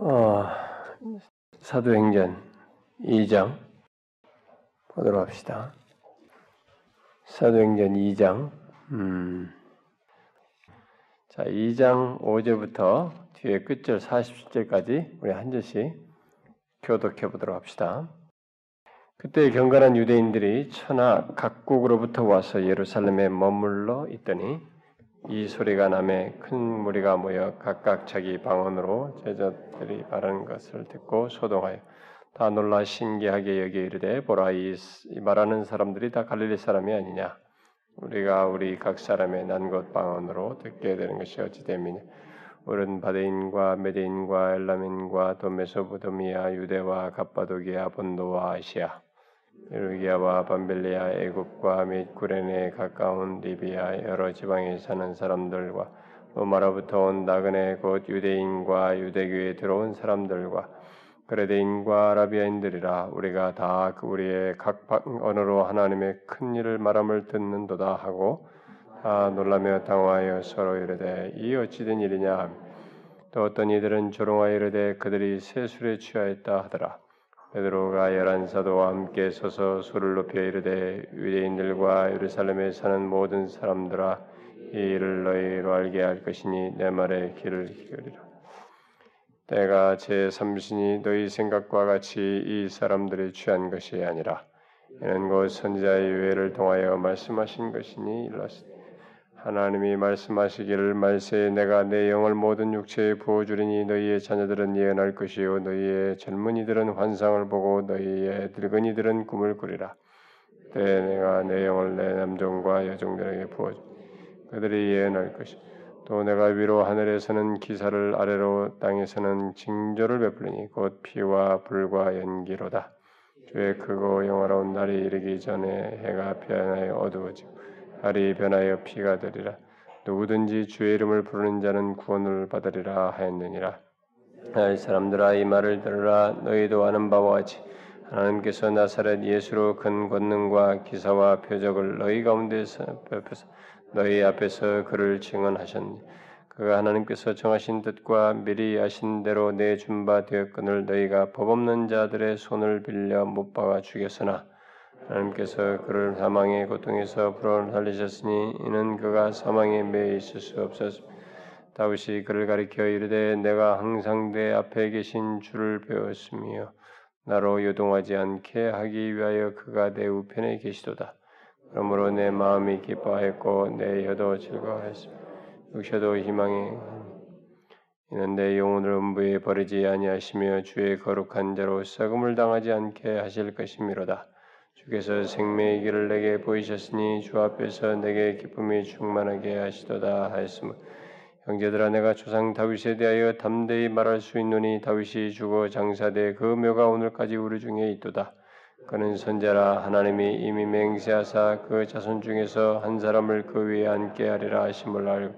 어, 사도행전 2장 보도록 합시다. 사도행전 2장 음, 자 2장 5절부터 뒤에 끝절 47절까지 우리 한 절씩 교독해 보도록 합시다. 그때 경건한 유대인들이 천하 각국으로부터 와서 예루살렘에 머물러 있더니 이 소리가 남에 큰 무리가 모여 각각 자기 방언으로 제자들이 말하는 것을 듣고 소동하여 다 놀라 신기하게 여기 이르되 보라 이 말하는 사람들이 다 갈릴리 사람이 아니냐? 우리가 우리 각 사람의 난것 방언으로 듣게 되는 것이 어찌 됨이냐? 우리는 바데인과 메데인과 엘라민과 또 메소포타미아 유대와 갑바도기아 본도와 아시아 이르기야와 밤벨리아 애굽과 및 구레네에 가까운 리비아 여러 지방에 사는 사람들과 로마로부터 온 나그네 곧 유대인과 유대교에 들어온 사람들과 그레데인과 아라비아인들이라 우리가 다그 우리의 각 언어로 하나님의 큰 일을 말함을 듣는도다 하고 다 놀라며 당황하여 서로 이르되 이 어찌된 일이냐 또 어떤 이들은 조롱하여 이르되 그들이 새 술에 취하였다 하더라 베드로가 열한 사도와 함께 서서 소를 높여 이르되 유대인들과 예루살렘에 사는 모든 사람들아 이 일을 너희로 알게 할 것이니 내 말에 귀를 기울이라. 때가 제 삼신이 너희 생각과 같이 이 사람들이 취한 것이 아니라 이는 곧 선지자의 유해를 통하여 말씀하신 것이니 일렀으니 하나님이 말씀하시기를 말세에 내가 내 영을 모든 육체에 부어 주리니 너희의 자녀들은 예언할 것이요 너희의 젊은이들은 환상을 보고 너희의 늙은이들은 꿈을 꾸리라. 그때 내가 내 영을 내 남종과 여종들에게 부어주 그들이 예언할 것이 또 내가 위로 하늘에서는 기사를 아래로 땅에서는 징조를 베풀리니 곧 피와 불과 연기로다. 주의 크고 영화로운 날이 이르기 전에 해가 피하여 어두워지고 달이 변하여 피가 되리라. 누구든지 주의 이름을 부르는 자는 구원을 받으리라 하였느니라. 할 사람들아 이 말을 들으라 너희도 아는 바와 같이 하나님께서 나사렛 예수로 큰 권능과 기사와 표적을 너희 가운데서 베푸사 너희 앞에서 그를 증언하셨니 그가 하나님께서 정하신 뜻과 미리 아신 대로 내준 바 되었거늘 너희가 법 없는 자들의 손을 빌려 못 박아 죽였으나 하나님께서 그를 사망의 고통에서 불어 살리셨으니 이는 그가 사망에 매여 있을 수 없었습니다. 다윗이 그를 가리켜 이르되 내가 항상 내 앞에 계신 주를 배웠으며 나로 요동하지 않게 하기 위하여 그가 내 우편에 계시도다. 그러므로 내 마음이 기뻐하였고 내 혀도 즐거워했습니다. 육셔도 희망이 이는 내 영혼을 음부에 버리지 아니하시며 주의 거룩한 자로 썩음을 당하지 않게 하실 것이미로다. 주께서 생명의 길을 내게 보이셨으니 주 앞에서 내게 기쁨이 충만하게 하시도다 하였으므 형제들아 내가 조상 다윗에 대하여 담대히 말할 수 있노니 다윗이 죽어 장사돼 그 묘가 오늘까지 우리 중에 있도다. 그는 선자라 하나님이 이미 맹세하사 그 자손 중에서 한 사람을 그 위에 앉게 하리라 하심을 알고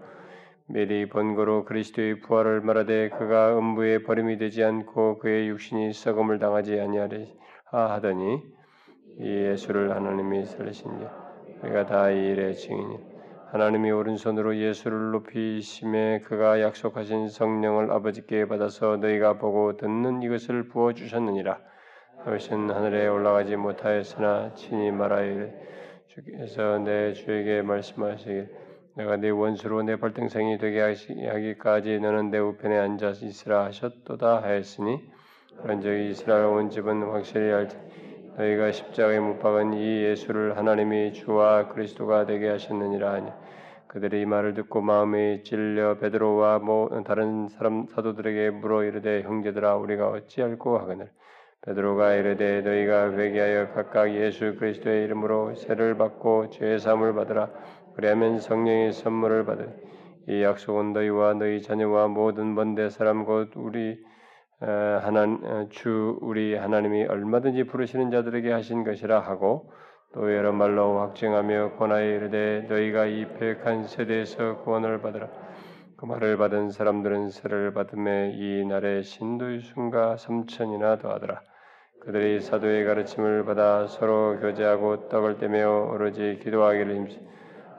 미리 번거로 그리스도의 부활을 말하되 그가 음부에 버림이 되지 않고 그의 육신이 썩음을 당하지 아니하리 하더니 이 예수를 하나님이 살리신 자 우리가 다 이 일의 증인이 하나님이 오른손으로 예수를 높이심에 그가 약속하신 성령을 아버지께 받아서 너희가 보고 듣는 이것을 부어 주셨느니라. 다윗은 하늘에 올라가지 못하였으나 친히 말하이르 주께서 내 주에게 말씀하시길. 내가 네 원수로 내 발등상이 되게 하기까지 너는 내 우편에 앉아 있으라 하셨도다 하였으니 그런즉 이스라엘 온 집은 확실히 알지 너희가 십자가에 못 박은 이 예수를 하나님이 주와 그리스도가 되게 하셨느니라 하니 그들이 이 말을 듣고 마음이 찔려 베드로와 뭐 다른 사람 사도들에게 물어 이르되 형제들아 우리가 어찌할꼬 하거늘? 베드로가 이르되 너희가 회개하여 각각 예수 그리스도의 이름으로 세를 받고 죄 사함을 받으라. 그리하면 성령의 선물을 받으 이 약속은 너희와 너희 자녀와 모든 먼데 사람 곧 우리 하나 주 우리 하나님이 얼마든지 부르시는 자들에게 하신 것이라 하고 또 여러 말로 확증하며 권하여 이르되 너희가 이 패역한 세대에서 구원을 받으라. 그 말을 받은 사람들은 세를 받음에 이 날에 신도의 순가 삼천이나 더하더라. 그들이 사도의 가르침을 받아 서로 교제하고 떡을 떼며 오로지 기도하기를 힘쓰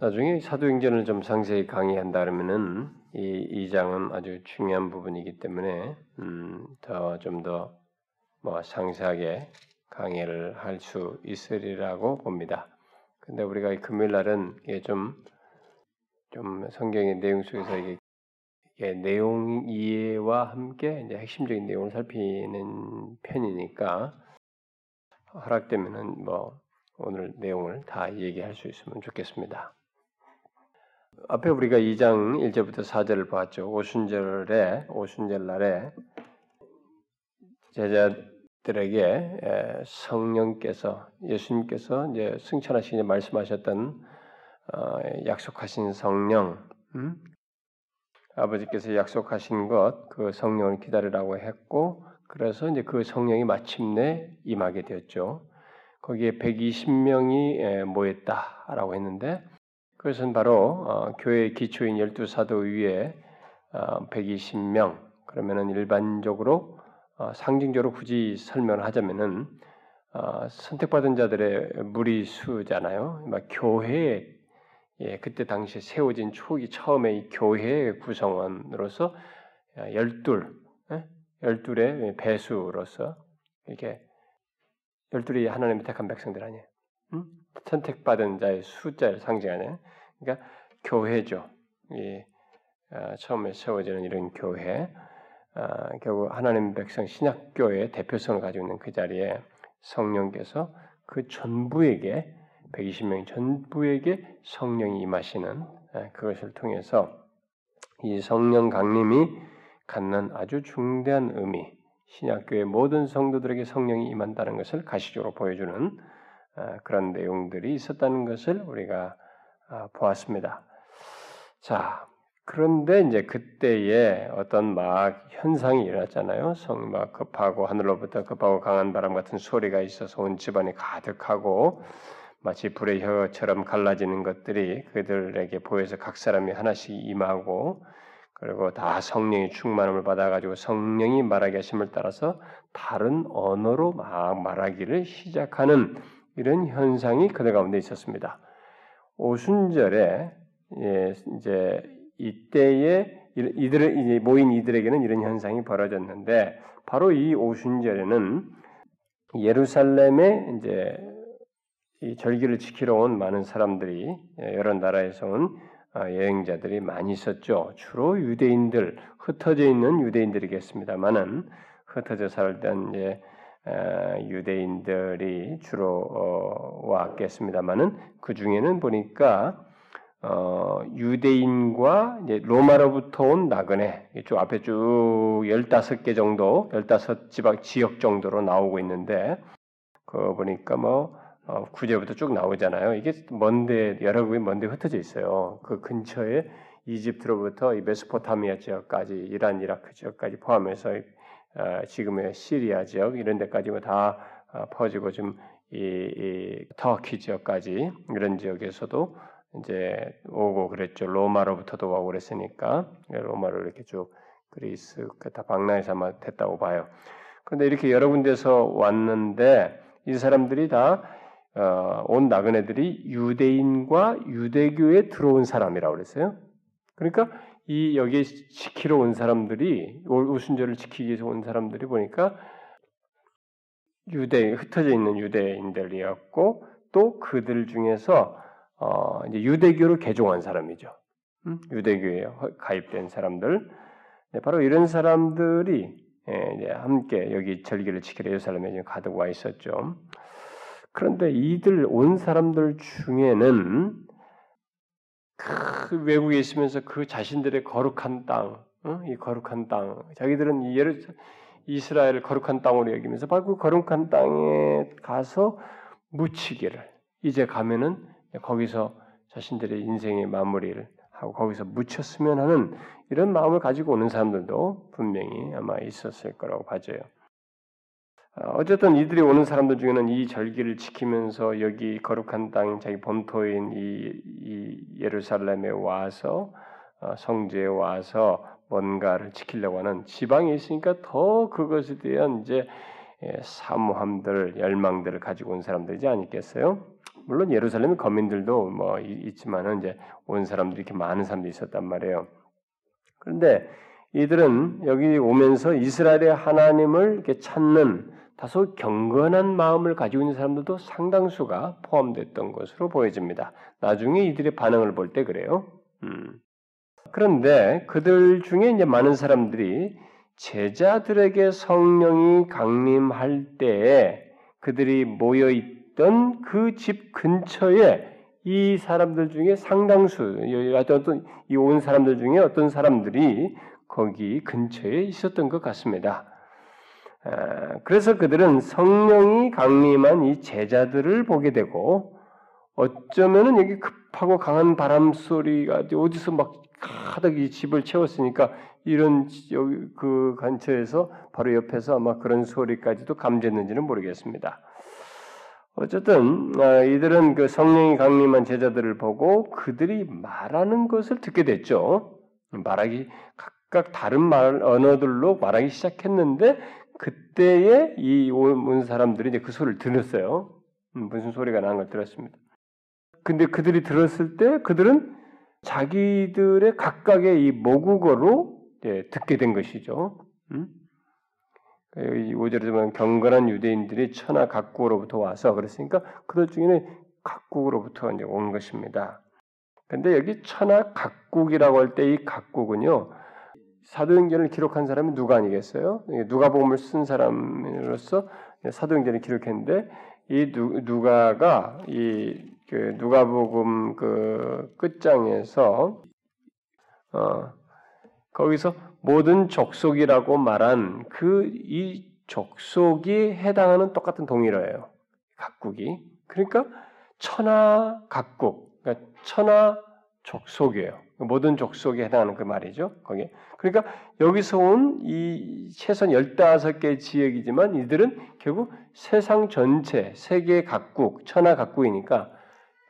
나중에 사도행전을 좀 상세히 강의한다 그러면은 이, 이 장은 아주 중요한 부분이기 때문에 음, 더좀 더 뭐 상세하게 강의를 할 수 있으리라고 봅니다. 근데 우리가 이 금요일 날은 이게 좀, 좀 성경의 내용 속에서 이게, 이게 내용 이해와 함께 이제 핵심적인 내용을 살피는 편이니까 허락되면은 뭐 오늘 내용을 다 얘기할 수 있으면 좋겠습니다. 앞에 우리가 2장 1절부터 4절을 봤죠. 오순절에 오순절 날에 제자들에게 성령께서 예수님께서 이제 승천하시니 말씀하셨던 어, 약속하신 성령, 음? 아버지께서 약속하신 것, 그 성령을 기다리라고 했고, 그래서 이제 그 성령이 마침내 임하게 되었죠. 거기에 120명이 모였다라고 했는데, 그것은 바로 어, 교회의 기초인 열두 사도 위에 어, 120명 그러면은 일반적으로 어, 상징적으로 굳이 설명을 하자면은 어, 선택받은 자들의 무리수잖아요. 막 교회에 예, 그때 당시에 세워진 초기 처음에 이 교회의 구성원으로서 열둘, 예? 열둘의 배수로서 이렇게 열둘이 하나님의 택한 백성들 아니에요. 음? 선택받은 자의 숫자를 상징하는 그러니까 교회죠. 이 아, 처음에 세워지는 이런 교회, 아, 결국 하나님 백성 신약교회의 대표성을 가지고 있는 그 자리에 성령께서 그 전부에게 120명 전부에게 성령이 임하시는 아, 그것을 통해서 이 성령 강림이 갖는 아주 중대한 의미, 신약교회 모든 성도들에게 성령이 임한다는 것을 가시적으로 보여주는 그런 내용들이 있었다는 것을 우리가 아, 보았습니다. 자, 그런데 이제 그때에 어떤 막 현상이 일어났잖아요. 성막 급하고 하늘로부터 급하고 강한 바람 같은 소리가 있어서 온 집안이 가득하고 마치 불의 혀처럼 갈라지는 것들이 그들에게 보여서 각 사람이 하나씩 임하고 그리고 다 성령의 충만함을 받아가지고 성령이 말하게 하심을 따라서 다른 언어로 막 말하기를 시작하는 이런 현상이 그들 가운데 있었습니다. 오순절에 예, 이제 이때에 이들 모인 이들에게는 이런 현상이 벌어졌는데 바로 이 오순절에는 예루살렘에 이제 이 절기를 지키러 온 많은 사람들이 예, 여러 나라에서 온 아, 여행자들이 많이 있었죠. 주로 유대인들 흩어져 있는 유대인들이겠습니다만은 흩어져 살던 이제 유대인들이 주로 어, 왔겠습니다만은 그 중에는 보니까 어, 유대인과 로마로부터 온 나그네 쭉 앞에 쭉 15개 정도, 15지방 지역 정도로 나오고 있는데 그 보니까 뭐 어, 구제부터 쭉 나오잖아요. 이게 먼데 여러 국이 먼데 흩어져 있어요. 그 근처에 이집트로부터 이 메소포타미아 지역까지 이란, 이라크 지역까지 포함해서 어, 지금의 시리아 지역 이런 데까지 다 어, 퍼지고 좀 이, 이 터키 지역까지 이런 지역에서도 이제 오고 그랬죠. 로마로부터도 오고 그랬으니까 로마로 이렇게 쭉 그리스 다 방랑에서 아마 됐다고 봐요. 그런데 이렇게 여러 군데서 왔는데 이 사람들이 다온 어, 나그네들이 유대인과 유대교에 들어온 사람이라고 그랬어요. 그러니까 이 여기에 지키러 온 사람들이 우순절을 지키기 위해서 온 사람들이 보니까 유대 흩어져 있는 유대인들이었고 또 그들 중에서 어 이제 유대교를 개종한 사람이죠. 음? 유대교에 가입된 사람들 네, 바로 이런 사람들이 예, 함께 여기 절기를 지키러 예루살렘에 가득 와 있었죠. 그런데 이들 온 사람들 중에는 그 외국에 있으면서 그 자신들의 거룩한 땅, 어? 이 거룩한 땅, 자기들은 이 예루 이스라엘을 거룩한 땅으로 여기면서 바로 그 거룩한 땅에 가서 묻히기를 이제 가면은 거기서 자신들의 인생의 마무리를 하고 거기서 묻혔으면 하는 이런 마음을 가지고 오는 사람들도 분명히 아마 있었을 거라고 봐져요. 어, 어쨌든 이들이 오는 사람들 중에는 이 절기를 지키면서 여기 거룩한 땅, 자기 본토인 이, 이 예루살렘에 와서 어, 성지에 와서 뭔가를 지키려고 하는 지방에 있으니까 더 그것에 대한 이제 예, 사모함들, 열망들을 가지고 온 사람들이지 않겠어요? 물론 예루살렘 거민들도 뭐 있지만은 이제 온 사람들이 이렇게 많은 사람들이 있었단 말이에요. 그런데 이들은 여기 오면서 이스라엘의 하나님을 이렇게 찾는 다소 경건한 마음을 가지고 있는 사람들도 상당수가 포함됐던 것으로 보여집니다. 나중에 이들의 반응을 볼 때 그래요. 음. 그런데 그들 중에 이제 많은 사람들이 제자들에게 성령이 강림할 때에 그들이 모여 있던 그 집 근처에 이 사람들 중에 상당수, 어떤 이 온 사람들 중에 어떤 사람들이 거기 근처에 있었던 것 같습니다. 그래서 그들은 성령이 강림한 이 제자들을 보게 되고 어쩌면은 여기 급하고 강한 바람 소리가 어디서 막 가득 이 집을 채웠으니까 이런 여기 그 근처에서 바로 옆에서 아마 그런 소리까지도 감지했는지는 모르겠습니다. 어쨌든 아, 이들은 그 성령이 강림한 제자들을 보고 그들이 말하는 것을 듣게 됐죠. 말하기 각각 다른 말 언어들로 말하기 시작했는데 그때에 이 온 사람들이 이제 그 소리를 들었어요. 음, 무슨 소리가 나는 걸 들었습니다. 근데 그들이 들었을 때 그들은 자기들의 각각의 이 모국어로 듣게 된 것이죠. 음? 이 5절에 보면 경건한 유대인들이 천하 각국으로부터 와서 그랬으니까 그들 중에는 각국으로부터 이제 온 것입니다. 근데 여기 천하 각국이라고 할 때 이 각국은요 사도행전을 기록한 사람이 누가 아니겠어요? 누가복음을 쓴 사람으로서 사도행전을 기록했는데 이 누, 가가 이 그 누가복음 그 끝장에서 어 거기서 모든 족속이라고 말한 그 이 족속이 해당하는 똑같은 동일어예요. 각국이. 그러니까 천하 각국, 그러니까 천하 족속이에요. 모든 족속에 해당하는 그 말이죠. 거기. 그러니까 여기서 온 이 최선 15개 지역이지만 이들은 결국 세상 전체, 세계 각국, 천하 각국이니까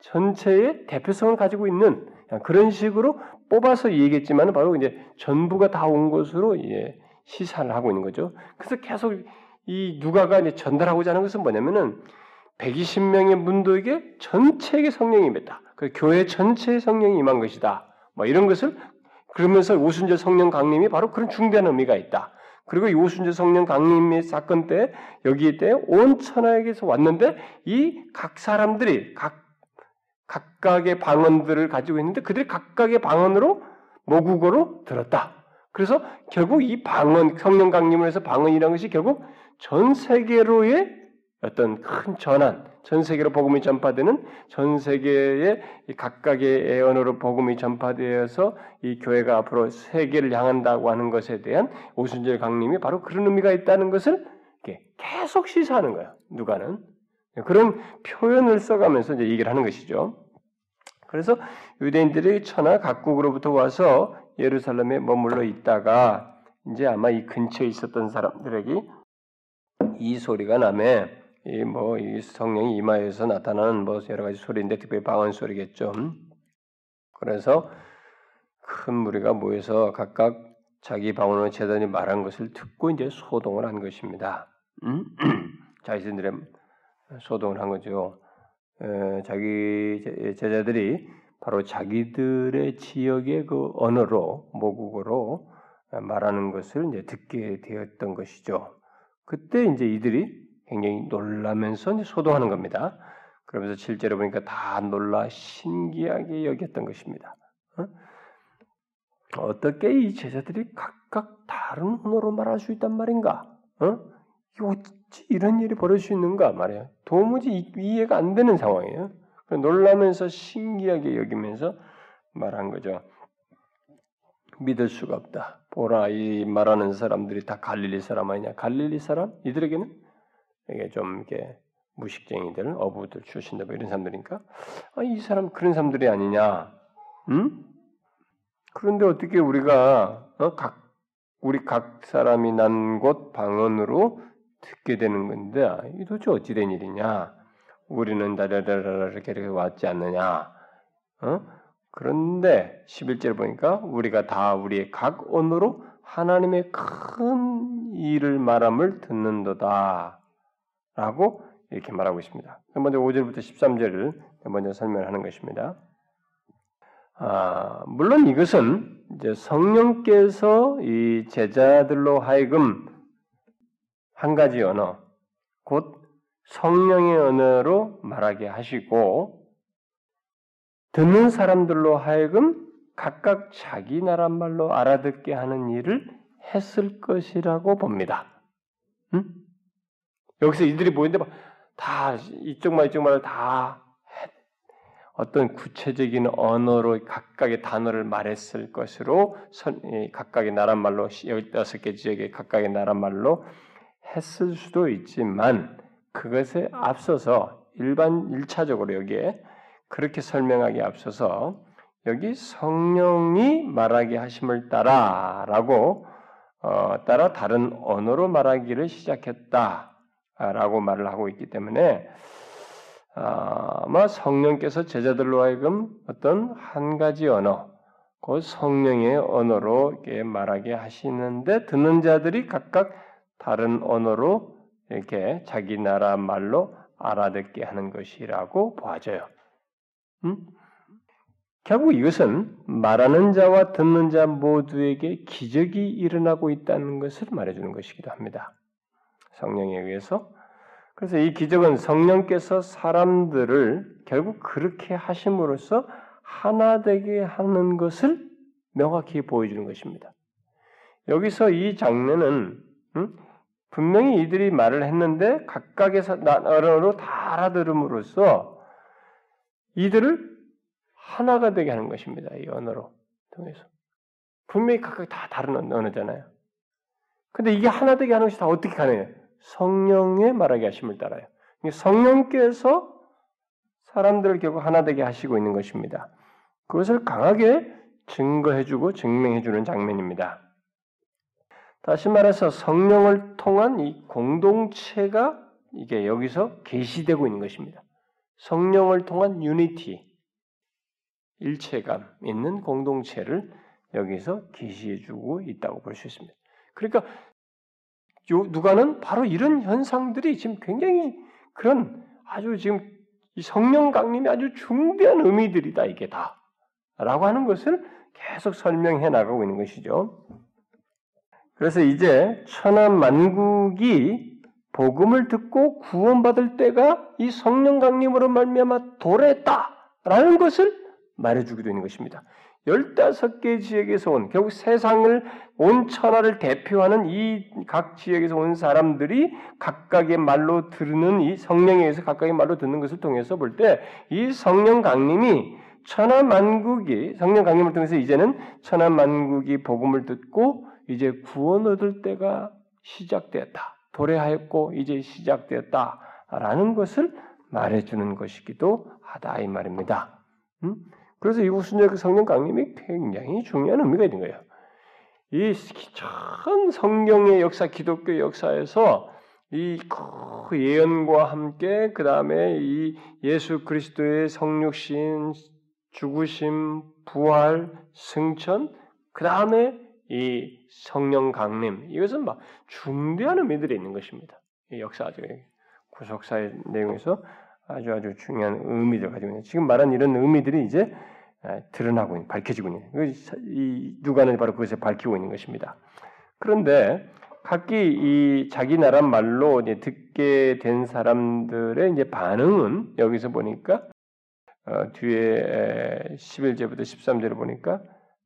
전체의 대표성을 가지고 있는 그런 식으로 뽑아서 얘기했지만 바로 이제 전부가 다 온 것으로 이제 시사를 하고 있는 거죠. 그래서 계속 이 누가가 이제 전달하고자 하는 것은 뭐냐면은 120명의 문도에게 전체에게 성령이 임했다. 그 교회 전체의 성령이 임한 것이다. 뭐 이런 것을 그러면서 오순절 성령 강림이 바로 그런 중대한 의미가 있다. 그리고 이 오순절 성령 강림의 사건 때 여기 때온 천하에게서 왔는데 이 각 사람들이 각 각각의 방언들을 가지고 있는데 그들이 각각의 방언으로 모국어로 들었다. 그래서 결국 이 방언 성령 강림을 해서 방언이라는 것이 결국 전 세계로의 어떤 큰 전환, 전 세계로 복음이 전파되는 전 세계의 각각의 언어로 복음이 전파되어서 이 교회가 앞으로 세계를 향한다고 하는 것에 대한 오순절 강림이 바로 그런 의미가 있다는 것을 계속 시사하는 거예요. 누가는 그런 표현을 써가면서 이제 얘기를 하는 것이죠. 그래서 유대인들이 천하 각국으로부터 와서 예루살렘에 머물러 있다가 이제 아마 이 근처에 있었던 사람들에게 이 소리가 남에 이 뭐 이 성령이 이마에서 나타나는 뭐 여러 가지 소리인데 특별히 방언 소리겠죠. 그래서 큰 무리가 모여서 각각 자기 방언으로 제단이 말한 것을 듣고 이제 소동을 한 것입니다. 음? 자신들의 소동을 한 거죠. 에, 자기 제자들이 바로 자기들의 지역의 그 언어로 모국어로 말하는 것을 이제 듣게 되었던 것이죠. 그때 이제 이들이 굉장히 놀라면서 소동하는 겁니다. 그러면서 실제로 보니까 다 놀라 신기하게 여겼던 것입니다. 어? 떻게이 제자들이 각각 다른 언어로 말할 수 있단 말인가? 어? 이런 일이 벌어질 수 있는가 말이에요. 도무지 이해가 안 되는 상황이에요. 놀라면서 신기하게 여기면서 말한 거죠. 믿을 수가 없다. 보라 이 말하는 사람들이 다 갈릴리 사람 아니냐? 갈릴리 사람? 이들에게는 이게 좀 이렇게 무식쟁이들, 어부들 출신들 뭐 이런 사람들이니까 아, 이 사람 그런 사람들이 아니냐? 응? 그런데 어떻게 우리가 어? 각 우리 각 사람이 난 곳 방언으로 듣게 되는 건데 이 도대체 어찌 된 일이냐? 우리는 다라라라 이렇게 이렇게 왔지 않느냐? 어? 그런데 11절 보니까 우리가 다 우리의 각 언어로 하나님의 큰 일을 말함을 듣는도다. 라고 이렇게 말하고 있습니다. 먼저 5절부터 13절을 먼저 설명하는 것입니다. 아, 물론 이것은 이제 성령께서 이 제자들로 하여금 한 가지 언어, 곧 성령의 언어로 말하게 하시고 듣는 사람들로 하여금 각각 자기 나라 말로 알아듣게 하는 일을 했을 것이라고 봅니다. 응? 여기서 이들이 보이는데 다 이쪽 말 이쪽 말을 다 어떤 구체적인 언어로 각각의 단어를 말했을 것으로 각각의 나라 말로 열다섯 개 지역의 각각의 나라 말로 했을 수도 있지만 그것에 앞서서 일반 일차적으로 여기에 그렇게 설명하기 앞서서 여기 성령이 말하게 하심을 따라라고 어, 따라 다른 언어로 말하기를 시작했다 라고 말을 하고 있기 때문에 아마 성령께서 제자들로 하여금 어떤 한 가지 언어, 그 성령의 언어로 말하게 하시는데 듣는 자들이 각각 다른 언어로 이렇게 자기 나라 말로 알아듣게 하는 것이라고 보아져요. 음? 결국 이것은 말하는 자와 듣는 자 모두에게 기적이 일어나고 있다는 것을 말해주는 것이기도 합니다. 성령에 의해서. 그래서 이 기적은 성령께서 사람들을 결국 그렇게 하심으로써 하나 되게 하는 것을 명확히 보여주는 것입니다. 여기서 이 장면은 음? 분명히 이들이 말을 했는데 각각의 언어로 다 알아들음으로써 이들을 하나가 되게 하는 것입니다. 이 언어로 통해서. 분명히 각각 다 다른 언어잖아요. 근데 이게 하나 되게 하는 것이 다 어떻게 가능해요? 성령의 말하게 하심을 따라요. 성령께서 사람들을 결국 하나 되게 하시고 있는 것입니다. 그것을 강하게 증거해주고 증명해주는 장면입니다. 다시 말해서 성령을 통한 이 공동체가 이게 여기서 계시되고 있는 것입니다. 성령을 통한 유니티, 일체감 있는 공동체를 여기서 계시해주고 있다고 볼 수 있습니다. 그러니까 요 누가는 바로 이런 현상들이 지금 굉장히 그런 아주 지금 성령 강림이 아주 중대한 의미들이다 이게 다라고 하는 것을 계속 설명해 나가고 있는 것이죠. 그래서 이제 천하 만국이 복음을 듣고 구원받을 때가 이 성령 강림으로 말미암아 도래했다라는 것을 말해주기도 있는 것입니다. 15개 지역에서 온, 결국 세상을, 온 천하를 대표하는 이 각 지역에서 온 사람들이 각각의 말로 들는 이 성령에 의해서 각각의 말로 듣는 것을 통해서 볼 때 이 성령 강림이 천하 만국이, 성령 강림을 통해서 이제는 천하 만국이 복음을 듣고 이제 구원 얻을 때가 시작되었다. 도래하였고 이제 시작되었다라는 것을 말해주는 것이기도 하다 이 말입니다. 음? 그래서 이구순절 성령 강림이 굉장히 중요한 의미가 있는 거예요. 이 전 성경의 역사, 기독교 역사에서 이 그 예언과 함께 그 다음에 이 예수 그리스도의 성육신, 죽으심, 부활, 승천, 그 다음에 이 성령 강림 이것은 막 중대한 의미들이 있는 것입니다. 이 역사적 구속사의 내용에서 아주 아주 중요한 의미를 가지고 있는 지금 말한 이런 의미들이 이제 드러나고 있는, 밝혀지고 있는 이 누가는 바로 그것을 밝히고 있는 것입니다. 그런데 각기 이 자기 나라 말로 듣게 된 사람들의 이제 반응은 여기서 보니까 어, 뒤에 11절부터 13절을 보니까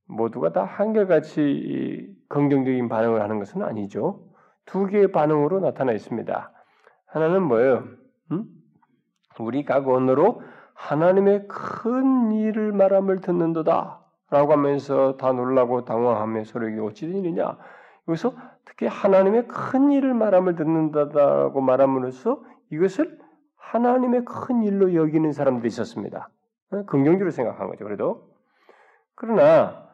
모두가 다 한결같이 긍정적인 반응을 하는 것은 아니죠. 두 개의 반응으로 나타나 있습니다. 하나는 뭐예요? 음? 우리 각원으로 하나님의 큰 일을 말함을 듣는도다. 라고 하면서 다 놀라고 당황하며 서로 어찌 된 일이냐? 여기서 특히 하나님의 큰 일을 말함을 듣는다고 말함으로써 이것을 하나님의 큰 일로 여기는 사람들이 있었습니다. 어? 긍정적으로 생각한 거죠. 그래도 그러나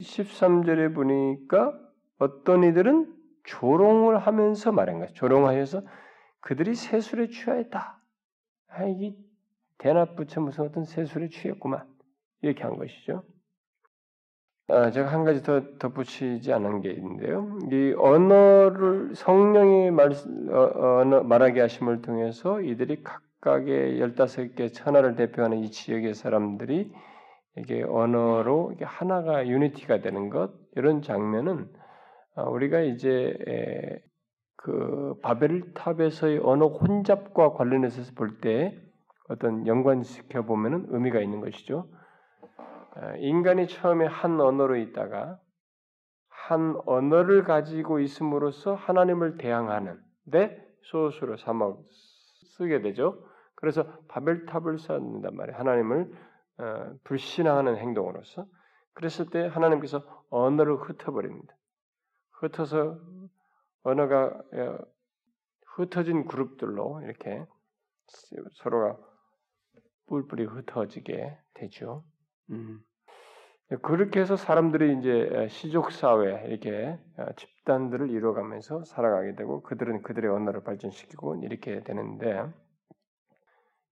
13절에 보니까 어떤 이들은 조롱을 하면서 말한 거예요. 조롱하여서 그들이 세술에 취하였다. 아, 이게 대낮부처 무슨 어떤 세술에 취했구만. 이렇게 한 것이죠. 아, 제가 한 가지 더 덧붙이지 않은 게 있는데요. 이 언어를 성령이 말, 어, 언어, 말하게 하심을 통해서 이들이 각각의 열다섯 개 천하를 대표하는 이 지역의 사람들이 이게 언어로 이게 하나가 유니티가 되는 것 이런 장면은 아, 우리가 이제 그 바벨탑에서의 언어 혼잡과 관련해서 볼 때 어떤 연관시켜 보면은 의미가 있는 것이죠. 아, 인간이 처음에 한 언어로 있다가 한 언어를 가지고 있음으로써 하나님을 대항하는 데 소수로 삼아 쓰게 되죠. 그래서 바벨탑을 쌓는단 말이에요. 하나님을 어, 불신앙하는 행동으로서 그랬을 때 하나님께서 언어를 흩어버립니다. 흩어서 언어가 어, 흩어진 그룹들로 이렇게 서로가 뿔뿔이 흩어지게 되죠. 음. 그렇게 해서 사람들이 이제 시족 사회 이렇게 어, 집단들을 이루어가면서 살아가게 되고 그들은 그들의 언어를 발전시키고 이렇게 되는데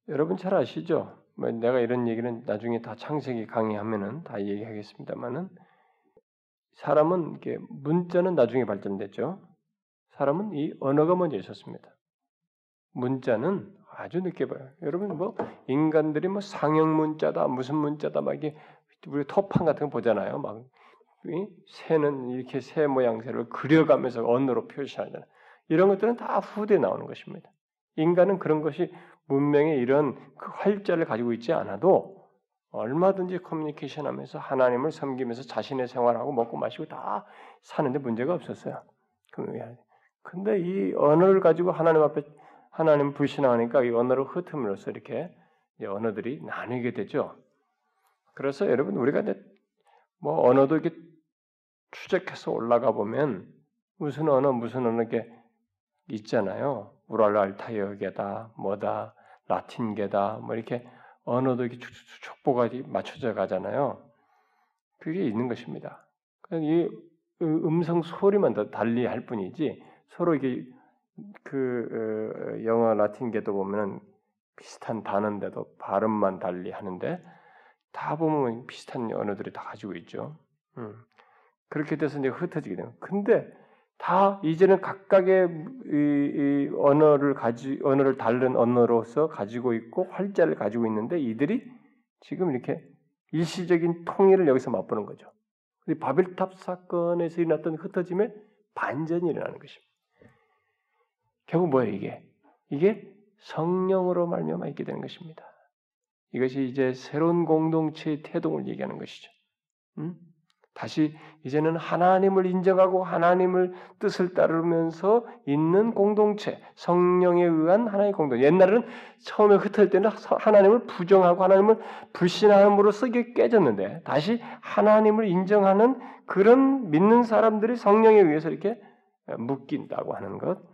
여러분 잘 아시죠? 뭐 내가 이런 얘기는 나중에 다 창세기 강의하면은 다 얘기하겠습니다만은 사람은 이게 문자는 나중에 발전됐죠. 사람은 이 언어가 먼저 있었습니다. 문자는 아주 늦게 봐요. 여러분 뭐 인간들이 뭐 상형 문자다 무슨 문자다 막 이게 우리 터판 같은 거 보잖아요. 막 새는 이렇게 새 모양새를 그려가면서 언어로 표시하잖아요. 이런 것들은 다 후대에 나오는 것입니다. 인간은 그런 것이 문명의 이런 그 활자를 가지고 있지 않아도 얼마든지 커뮤니케이션 하면서 하나님을 섬기면서 자신의 생활하고 먹고 마시고 다 사는데 문제가 없었어요. 근데 이 언어를 가지고 하나님 앞에 하나님 불신하니까 이 언어를 흩음으로써 이렇게 언어들이 나뉘게 되죠. 그래서 여러분 우리가 이제 뭐 언어도 이렇게 추적해서 올라가 보면 무슨 언어 무슨 언어 게 있잖아요. 우랄랄타이어계다 뭐다 라틴계다 뭐 이렇게 언어도 이렇게 촉보가 맞춰져 가잖아요. 그게 있는 것입니다. 이 음성 소리만 더 달리 할 뿐이지 서로 이게 그 어, 영어 라틴계도 보면은 비슷한 단어인데도 발음만 달리 하는데 다 보면 비슷한 언어들이 다 가지고 있죠. 음. 그렇게 돼서 이제 흩어지게 되는. 근데 다 이제는 각각의 이, 이 언어를 가지 언어를 다른 언어로서 가지고 있고 활자를 가지고 있는데 이들이 지금 이렇게 일시적인 통일을 여기서 맛보는 거죠. 바벨탑 사건에서 일어났던 흩어짐에 반전이 일어나는 것입니다. 결국 뭐예요 이게? 이게 성령으로 말미암아 있게 되는 것입니다. 이것이 이제 새로운 공동체의 태동을 얘기하는 것이죠. 음? 다시 이제는 하나님을 인정하고 하나님을 뜻을 따르면서 있는 공동체, 성령에 의한 하나의 공동체. 옛날에는 처음에 흩어질 때는 하나님을 부정하고 하나님을 불신함으로써 이게 깨졌는데 다시 하나님을 인정하는 그런 믿는 사람들이 성령에 의해서 이렇게 묶인다고 하는 것.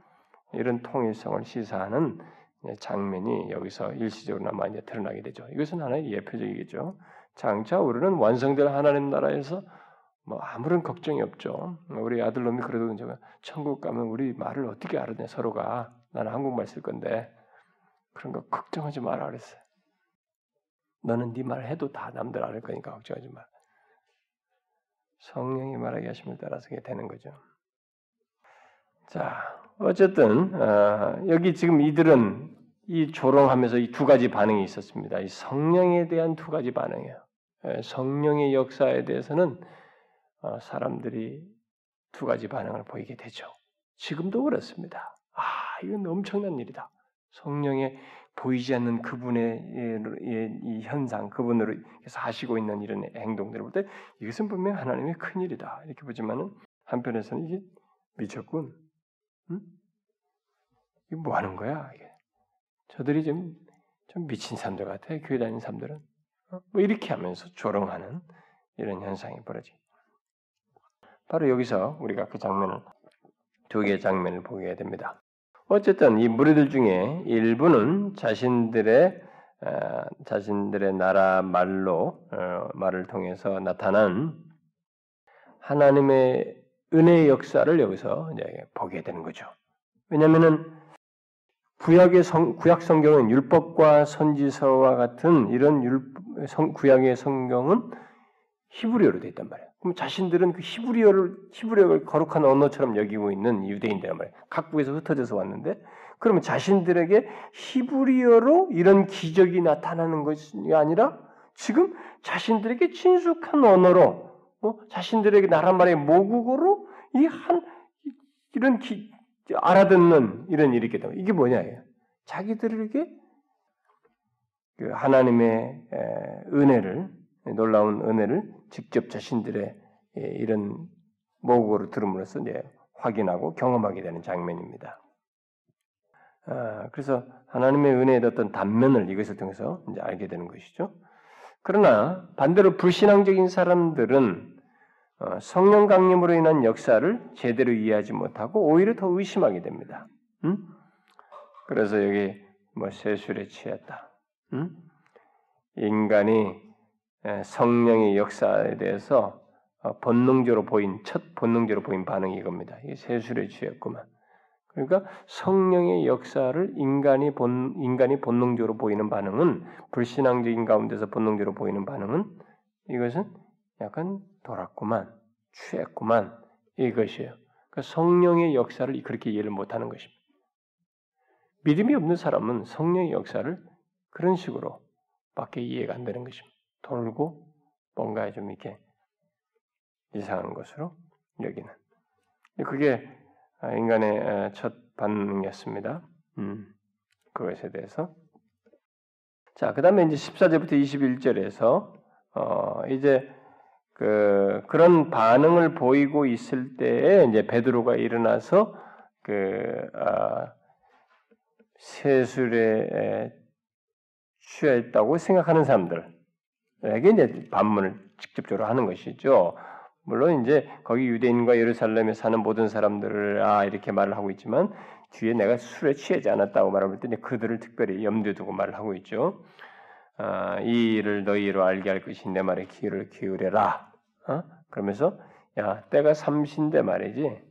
이런 통일성을 시사하는 장면이 여기서 일시적으로나마 이제 드러나게 되죠. 이것은 하나의 예표적이겠죠. 장차 우리는 완성될 하나님 나라에서 뭐 아무런 걱정이 없죠. 우리 아들놈이 그래도 이제 천국 가면 우리 말을 어떻게 알아내 서로가 나는 한국말 쓸 건데 그런 거 걱정하지 마라 그랬어요. 너는 네 말 해도 다 남들 알 거니까 걱정하지 마. 성령이 말하게 하심을 따라서 게 되는 거죠. 자, 어쨌든 어, 여기 지금 이들은 이 조롱하면서 이 두 가지 반응이 있었습니다. 이 성령에 대한 두 가지 반응이에요. 예, 성령의 역사에 대해서는 어, 사람들이 두 가지 반응을 보이게 되죠. 지금도 그렇습니다. 아, 이건 엄청난 일이다. 성령의 보이지 않는 그분의 이 현상, 그분으로 사시고 있는 이런 행동들을 볼 때 이것은 분명 하나님의 큰 일이다. 이렇게 보지만은 한편에서는 이게 미쳤군. 응? 이게 뭐 하는 거야? 이게. 저들이 좀, 좀 미친 사람들 같아. 교회 다니는 사람들은. 어? 뭐 이렇게 하면서 조롱하는 이런 현상이 벌어지. 바로 여기서 우리가 그 장면을 두 개의 장면을 보게 됩니다. 어쨌든 이 무리들 중에 일부는 자신들의 어, 자신들의 나라 말로 어, 말을 통해서 나타난 하나님의 은혜의 역사를 여기서 보게 되는 거죠. 왜냐하면은 구약의 성, 구약 성경은 율법과 선지서와 같은 이런 율, 성, 구약의 성경은 히브리어로 되어 있단 말이에요. 그럼 자신들은 그 히브리어를 히브리어를 거룩한 언어처럼 여기고 있는 유대인들란 말이에요. 각국에서 흩어져서 왔는데 그러면 자신들에게 히브리어로 이런 기적이 나타나는 것이 아니라 지금 자신들에게 친숙한 언어로 어? 자신들에게 나라 말의 모국어로 이 한 이런 기, 알아듣는 이런 일이 있기 때문에 이게 뭐냐예요. 자기들에게 그 하나님의 은혜를 놀라운 은혜를 직접 자신들의 이런 모국어로 들음으로써 이제 확인하고 경험하게 되는 장면입니다. 아, 그래서 하나님의 은혜의 어떤 단면을 이것을 통해서 이제 알게 되는 것이죠. 그러나 반대로 불신앙적인 사람들은 어, 성령 강림으로 인한 역사를 제대로 이해하지 못하고 오히려 더 의심하게 됩니다. 음? 그래서 여기 뭐 세술에 취했다. 음? 인간이 성령의 역사에 대해서 어, 본능적으로 보인 첫 본능적으로 보인 반응이 이겁니다. 이게 세술에 취했구만. 그러니까 성령의 역사를 인간이 본 인간이 본능적으로 보이는 반응은 불신앙적인 가운데서 본능적으로 보이는 반응은 이것은 약간 돌았구만, 취했구만 이것이에요. 그 성령의 역사를 그렇게 이해를 못하는 것입니다. 믿음이 없는 사람은 성령의 역사를 그런 식으로 밖에 이해가 안 되는 것입니다. 돌고 뭔가 좀 이렇게 이상한 것으로 여기는. 그게 인간의 첫 반응이었습니다. 음, 그것에 대해서. 자, 그 다음에 이제 14절부터 21절에서, 어, 이제 그 그런 반응을 보이고 있을 때에 이제 베드로가 일어나서 그 아, 세술에 취했다고 생각하는 사람들에게 이제 반문을 직접적으로 하는 것이죠. 물론 이제 거기 유대인과 예루살렘에 사는 모든 사람들을 아 이렇게 말을 하고 있지만 뒤에 내가 술에 취하지 않았다고 말할 때 그들을 특별히 염두에 두고 말을 하고 있죠. 아, 이 일을 너희로 알게 할 것이 내 말에 귀를 기울여라. 어? 그러면서 야 때가 삼신데 말이지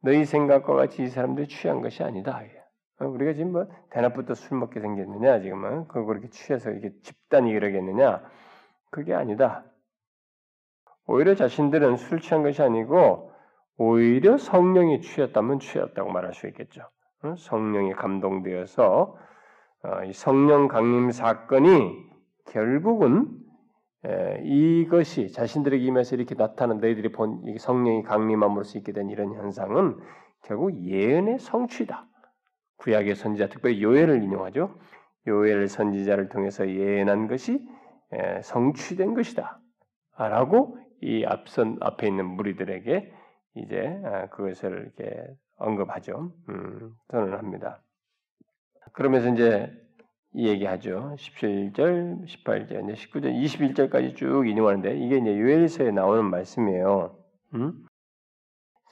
너희 생각과 같이 이 사람들이 취한 것이 아니다. 어? 우리가 지금 뭐 대낮부터 술 먹게 생겼느냐 지금은 그거 그렇게 취해서 이게 집단이 이러겠느냐 그게 아니다. 오히려 자신들은 술 취한 것이 아니고 오히려 성령이 취했다면 취했다고 말할 수 있겠죠. 어? 성령이 감동되어서 이 성령 강림 사건이 결국은 이것이 자신들에게 임해서 이렇게 나타난 너희들이 본 성령이 강림함으로써 있게 된 이런 현상은 결국 예언의 성취다. 구약의 선지자 특별히 요엘을 인용하죠. 요엘 선지자를 통해서 예언한 것이 성취된 것이다. 라고 이 앞선 앞에 있는 무리들에게 이제 아, 그것을 이렇게 언급하죠. 음, 선언합니다. 그러면서 이제 이 얘기하죠. 17절, 18절, 이제 19절, 21절까지 쭉 인용하는데 이게 이제 요엘서에 나오는 말씀이에요. 음?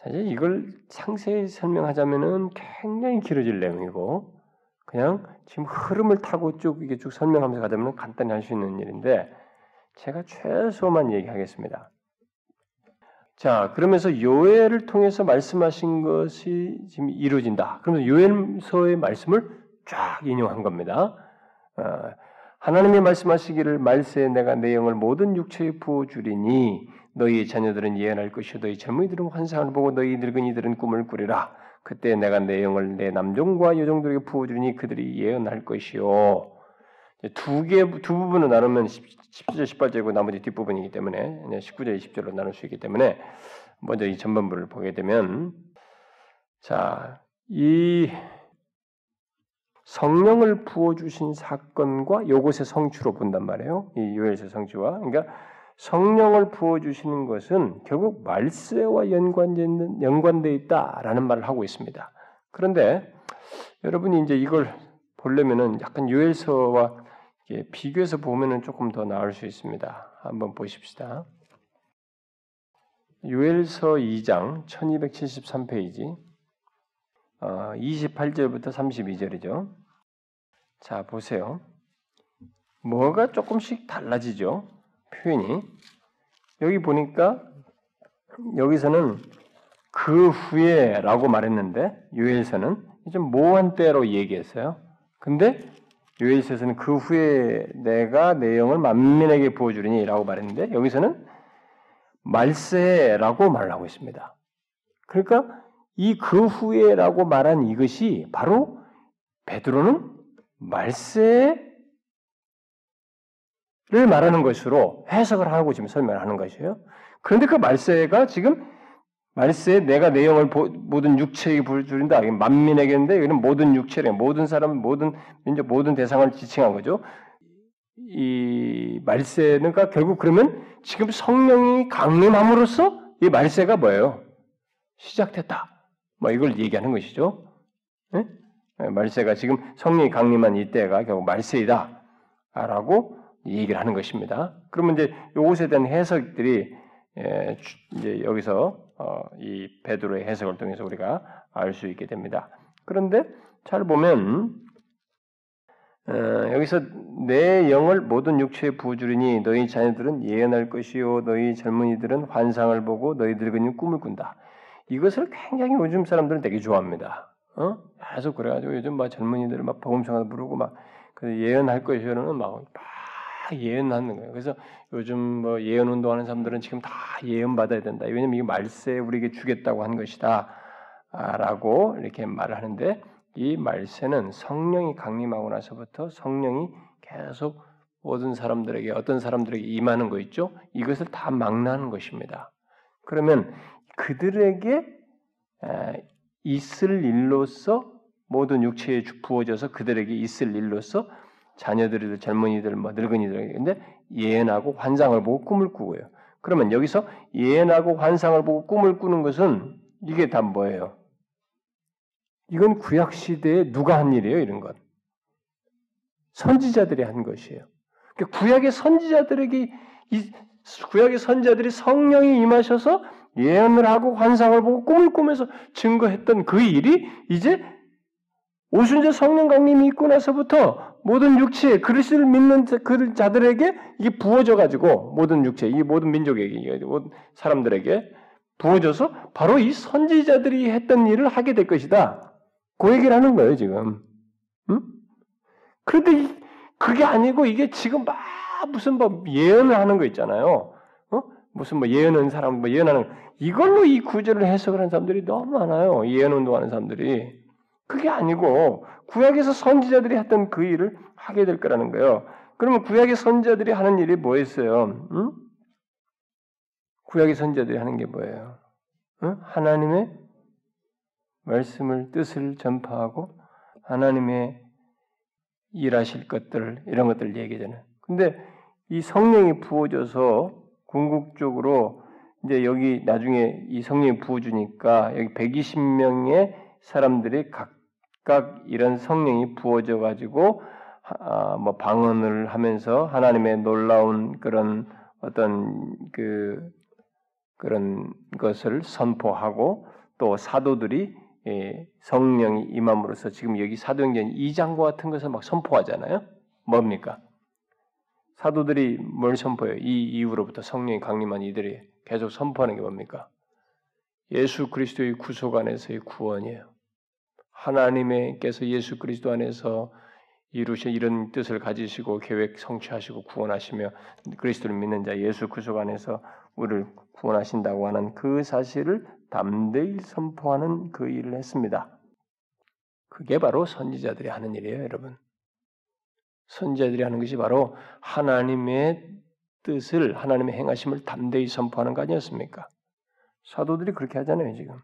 사실 이걸 상세히 설명하자면은 굉장히 길어질 내용이고 그냥 지금 흐름을 타고 쭉 이게 쭉 설명하면서 가자면 간단히 할 수 있는 일인데 제가 최소만 얘기하겠습니다. 자, 그러면서 요엘을 통해서 말씀하신 것이 지금 이루어진다. 그러면서 요엘서의 말씀을 쫙 인용한 겁니다. 어, 하나님이 말씀하시기를 말세에 내가 내 영을 모든 육체에 부어 주리니 너희 자녀들은 예언할 것이요 너희 젊은이들은 환상을 보고 너희 늙은이들은 꿈을 꾸리라. 그때 내가 내 영을 내 남종과 여종들에게 부어 주리니 그들이 예언할 것이요. 두 개 두 부분을 나누면 10절 18절이고 나머지 뒷부분이기 때문에 19절 20절로 나눌 수 있기 때문에 먼저 이 전반부를 보게 되면 자 이 성령을 부어 주신 사건과 요것의 성취로 본단 말이에요. 이 요엘의 성취와 그러니까 성령을 부어 주시는 것은 결국 말세와 연관돼 있다라는 말을 하고 있습니다. 그런데 여러분이 이제 이걸 보려면은 약간 요엘서와 비교해서 보면은 조금 더 나을 수 있습니다. 한번 보십시다. 요엘서 2장 1273페이지 어, 28절부터 32절이죠. 자, 보세요. 뭐가 조금씩 달라지죠? 표현이. 여기 보니까 여기서는 그 후에라고 말했는데 요엘서는 좀 모호한 때로 얘기했어요. 근데 요엘서에서는 그 후에 내가 내용을 만민에게 부어주리니라고 말했는데 여기서는 말세라고 말을 하고 있습니다. 그러니까 이 그 후에라고 말한 이것이 바로 베드로는 말세를 말하는 것으로 해석을 하고 지금 설명하는 것이에요. 그런데 그 말세가 지금 말세에 내가 내용을 모든 육체에게 부여주린다. 만민에게인데 이는 모든 육체래. 모든 사람, 모든 민족, 모든 대상을 지칭한 거죠. 이 말세는 그러니까 결국 그러면 지금 성령이 강림함으로써 이 말세가 뭐예요? 시작됐다. 뭐 이걸 얘기하는 것이죠. 네? 말세가 지금 성령이 강림한 이때가 결국 말세이다. 라고 얘기를 하는 것입니다. 그러면 이제 이것에 대한 해석들이 예, 이제 여기서 어, 이 베드로의 해석을 통해서 우리가 알 수 있게 됩니다. 그런데 잘 보면 어, 여기서 내 영을 모든 육체에 부어주리니 너희 자녀들은 예언할 것이요 너희 젊은이들은 환상을 보고 너희 늙은이 꿈을 꾼다. 이것을 굉장히 요즘 사람들은 되게 좋아합니다. 어? 계속 그래가지고 요즘 막 젊은이들 막 복음성을 부르고 막 예언할 것이요는 막 예언하는 거예요. 그래서 요즘 뭐 예언 운동하는 사람들은 지금 다 예언 받아야 된다. 왜냐면 이게 말세 우리에게 주겠다고 한 것이다라고 이렇게 말을 하는데 이 말세는 성령이 강림하고 나서부터 성령이 계속 모든 사람들에게 어떤 사람들에게 임하는 거 있죠? 이것을 다 망라하는 것입니다. 그러면 그들에게 있을 일로서 모든 육체에 부어져서 그들에게 있을 일로서 자녀들이든 젊은이들, 뭐 늙은이들, 근데 예언하고 환상을 보고 꿈을 꾸고요. 그러면 여기서 예언하고 환상을 보고 꿈을 꾸는 것은 이게 다 뭐예요? 이건 구약 시대에 누가 한 일이에요? 이런 것. 선지자들이 한 것이에요. 그러니까 구약의 선지자들에게 이 구약의 선지자들이 성령이 임하셔서 예언을 하고 환상을 보고 꿈을 꾸면서 증거했던 그 일이 이제 오순절 성령 강림이 있고 나서부터 모든 육체에 그리스도를 믿는 그 자들에게 이게 부어져 가지고 모든 육체, 이 모든 민족에게 모든 사람들에게 부어져서 바로 이 선지자들이 했던 일을 하게 될 것이다. 그 얘기를 하는 거예요 지금. 응? 그런데 그게 아니고 이게 지금 막 무슨 뭐 예언을 하는 거 있잖아요. 어? 무슨 뭐 예언하는 사람, 뭐 예언하는 이걸로 이 구절을 해석을 하는 사람들이 너무 많아요. 예언 운동하는 사람들이. 그게 아니고 구약에서 선지자들이 했던 그 일을 하게 될 거라는 거예요. 그러면 구약의 선지자들이 하는 일이 뭐였어요? 응? 구약의 선지자들이 하는 게 뭐예요? 응? 하나님의 말씀을 뜻을 전파하고 하나님의 일하실 것들 이런 것들 얘기잖아요. 근데 이 성령이 부어져서 궁극적으로 이제 여기 나중에 이 성령이 부어주니까 여기 120명의 사람들이 각 각각 이런 성령이 부어져 가지고 아, 뭐 방언을 하면서 하나님의 놀라운 그런 어떤 그 그런 것을 선포하고 또 사도들이 예, 성령이 임함으로써 지금 여기 사도행전 2장과 같은 것을 막 선포하잖아요. 뭡니까? 사도들이 뭘 선포해요? 이 이후로부터 성령이 강림한 이들이 계속 선포하는 게 뭡니까? 예수 그리스도의 구속 안에서의 구원이에요. 하나님께서 예수 그리스도 안에서 이루신 이런 뜻을 가지시고 계획 성취하시고 구원하시며 그리스도를 믿는 자 예수 그리스도 안에서 우리를 구원하신다고 하는 그 사실을 담대히 선포하는 그 일을 했습니다. 그게 바로 선지자들이 하는 일이에요, 여러분. 선지자들이 하는 것이 바로 하나님의 뜻을 하나님의 행하심을 담대히 선포하는 거 아니었습니까? 사도들이 그렇게 하잖아요, 지금.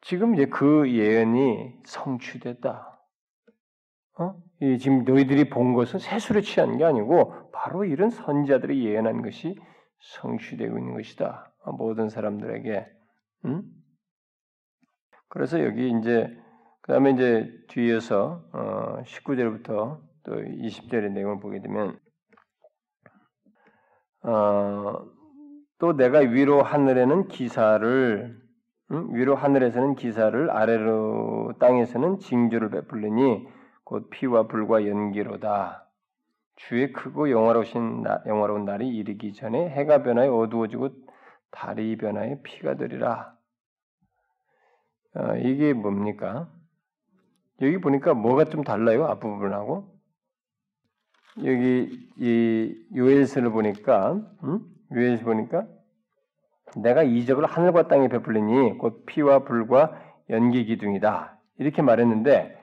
지금 이제 그 예언이 성취됐다. 어? 이 지금 너희들이 본 것은 세술에 취한 게 아니고 바로 이런 선자들이 예언한 것이 성취되고 있는 것이다. 모든 사람들에게. 음? 그래서 여기 이제 그 다음에 이제 뒤에서 어 19절부터 또 20절의 내용을 보게 되면 어, 또 내가 위로 하늘에는 기사를 음? 위로 하늘에서는 기사를 아래로 땅에서는 징조를 베풀리니 곧 피와 불과 연기로다. 주의 크고 영화로우신 나, 영화로운 날이 이르기 전에 해가 변하여 어두워지고 달이 변하여 피가 되리라. 어, 이게 뭡니까? 여기 보니까 뭐가 좀 달라요 앞부분하고 여기 이 요엘서를 보니까 음? 요엘서 보니까 내가 이적을 하늘과 땅에 베풀리니 곧 피와 불과 연기 기둥이다 이렇게 말했는데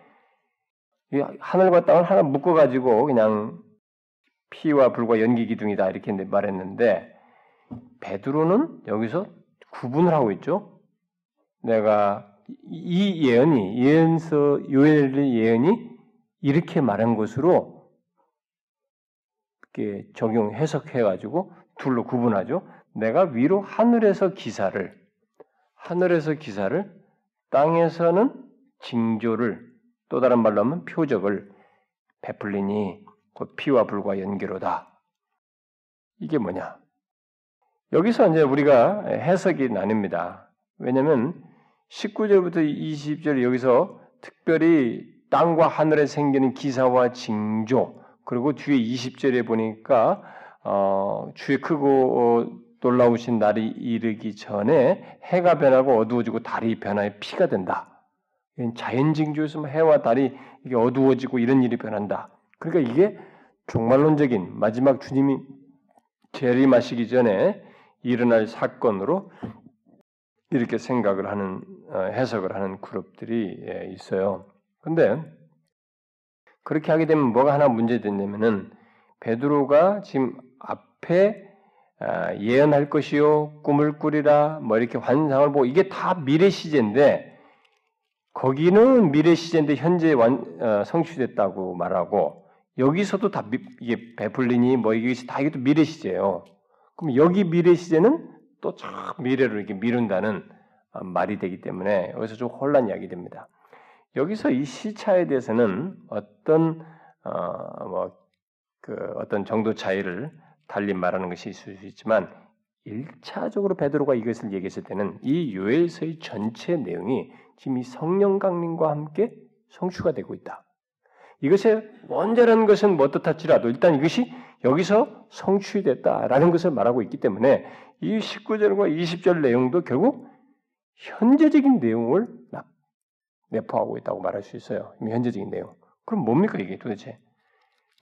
하늘과 땅을 하나 묶어 가지고 그냥 피와 불과 연기 기둥이다 이렇게 말했는데 베드로는 여기서 구분을 하고 있죠. 내가 이 예언이 예언서 요엘의 예언이 이렇게 말한 것으로 이렇게 적용 해석해 가지고 둘로 구분하죠. 내가 위로 하늘에서 기사를 하늘에서 기사를 땅에서는 징조를 또 다른 말로 하면 표적을 베풀리니 곧 피와 불과 연기로다. 이게 뭐냐? 여기서 이제 우리가 해석이 나뉩니다. 왜냐하면 19절부터 20절 여기서 특별히 땅과 하늘에 생기는 기사와 징조 그리고 뒤에 20절에 보니까 어, 주의 크고 어, 놀라우신 날이 이르기 전에 해가 변하고 어두워지고 달이 변하여 피가 된다. 자연 징조에서 뭐 해와 달이 이게 어두워지고 이런 일이 변한다. 그러니까 이게 종말론적인 마지막 주님이 재림하시기 전에 일어날 사건으로 이렇게 생각을 하는 어, 해석을 하는 그룹들이 예, 있어요. 근데 그렇게 하게 되면 뭐가 하나 문제되냐면은 베드로가 지금 앞에 아, 예언할 것이요 꿈을 꾸리라 뭐 이렇게 환상을 보고 이게 다 미래 시제인데 거기는 미래 시제인데 현재 완, 어, 성취됐다고 말하고 여기서도 다 미, 이게 베풀리니 뭐 이게 다 이게 또 미래 시제예요. 그럼 여기 미래 시제는 또참 미래로 이렇게 미룬다는 어, 말이 되기 때문에 여기서 좀 혼란 이 야기 됩니다. 여기서 이 시차에 대해서는 어떤 어 뭐 그 어떤 정도 차이를 달리 말하는 것이 있을 수 있지만 1차적으로 베드로가 이것을 얘기했을 때는 이 요엘서의 전체 내용이 지금 이 성령 강림과 함께 성취가 되고 있다. 이것의 원자라는 것은 뭐 뜻할지라도 일단 이것이 여기서 성취됐다라는 것을 말하고 있기 때문에 이 19절과 20절 내용도 결국 현재적인 내용을 내포하고 있다고 말할 수 있어요. 현재적인 내용. 그럼 뭡니까 이게 도대체?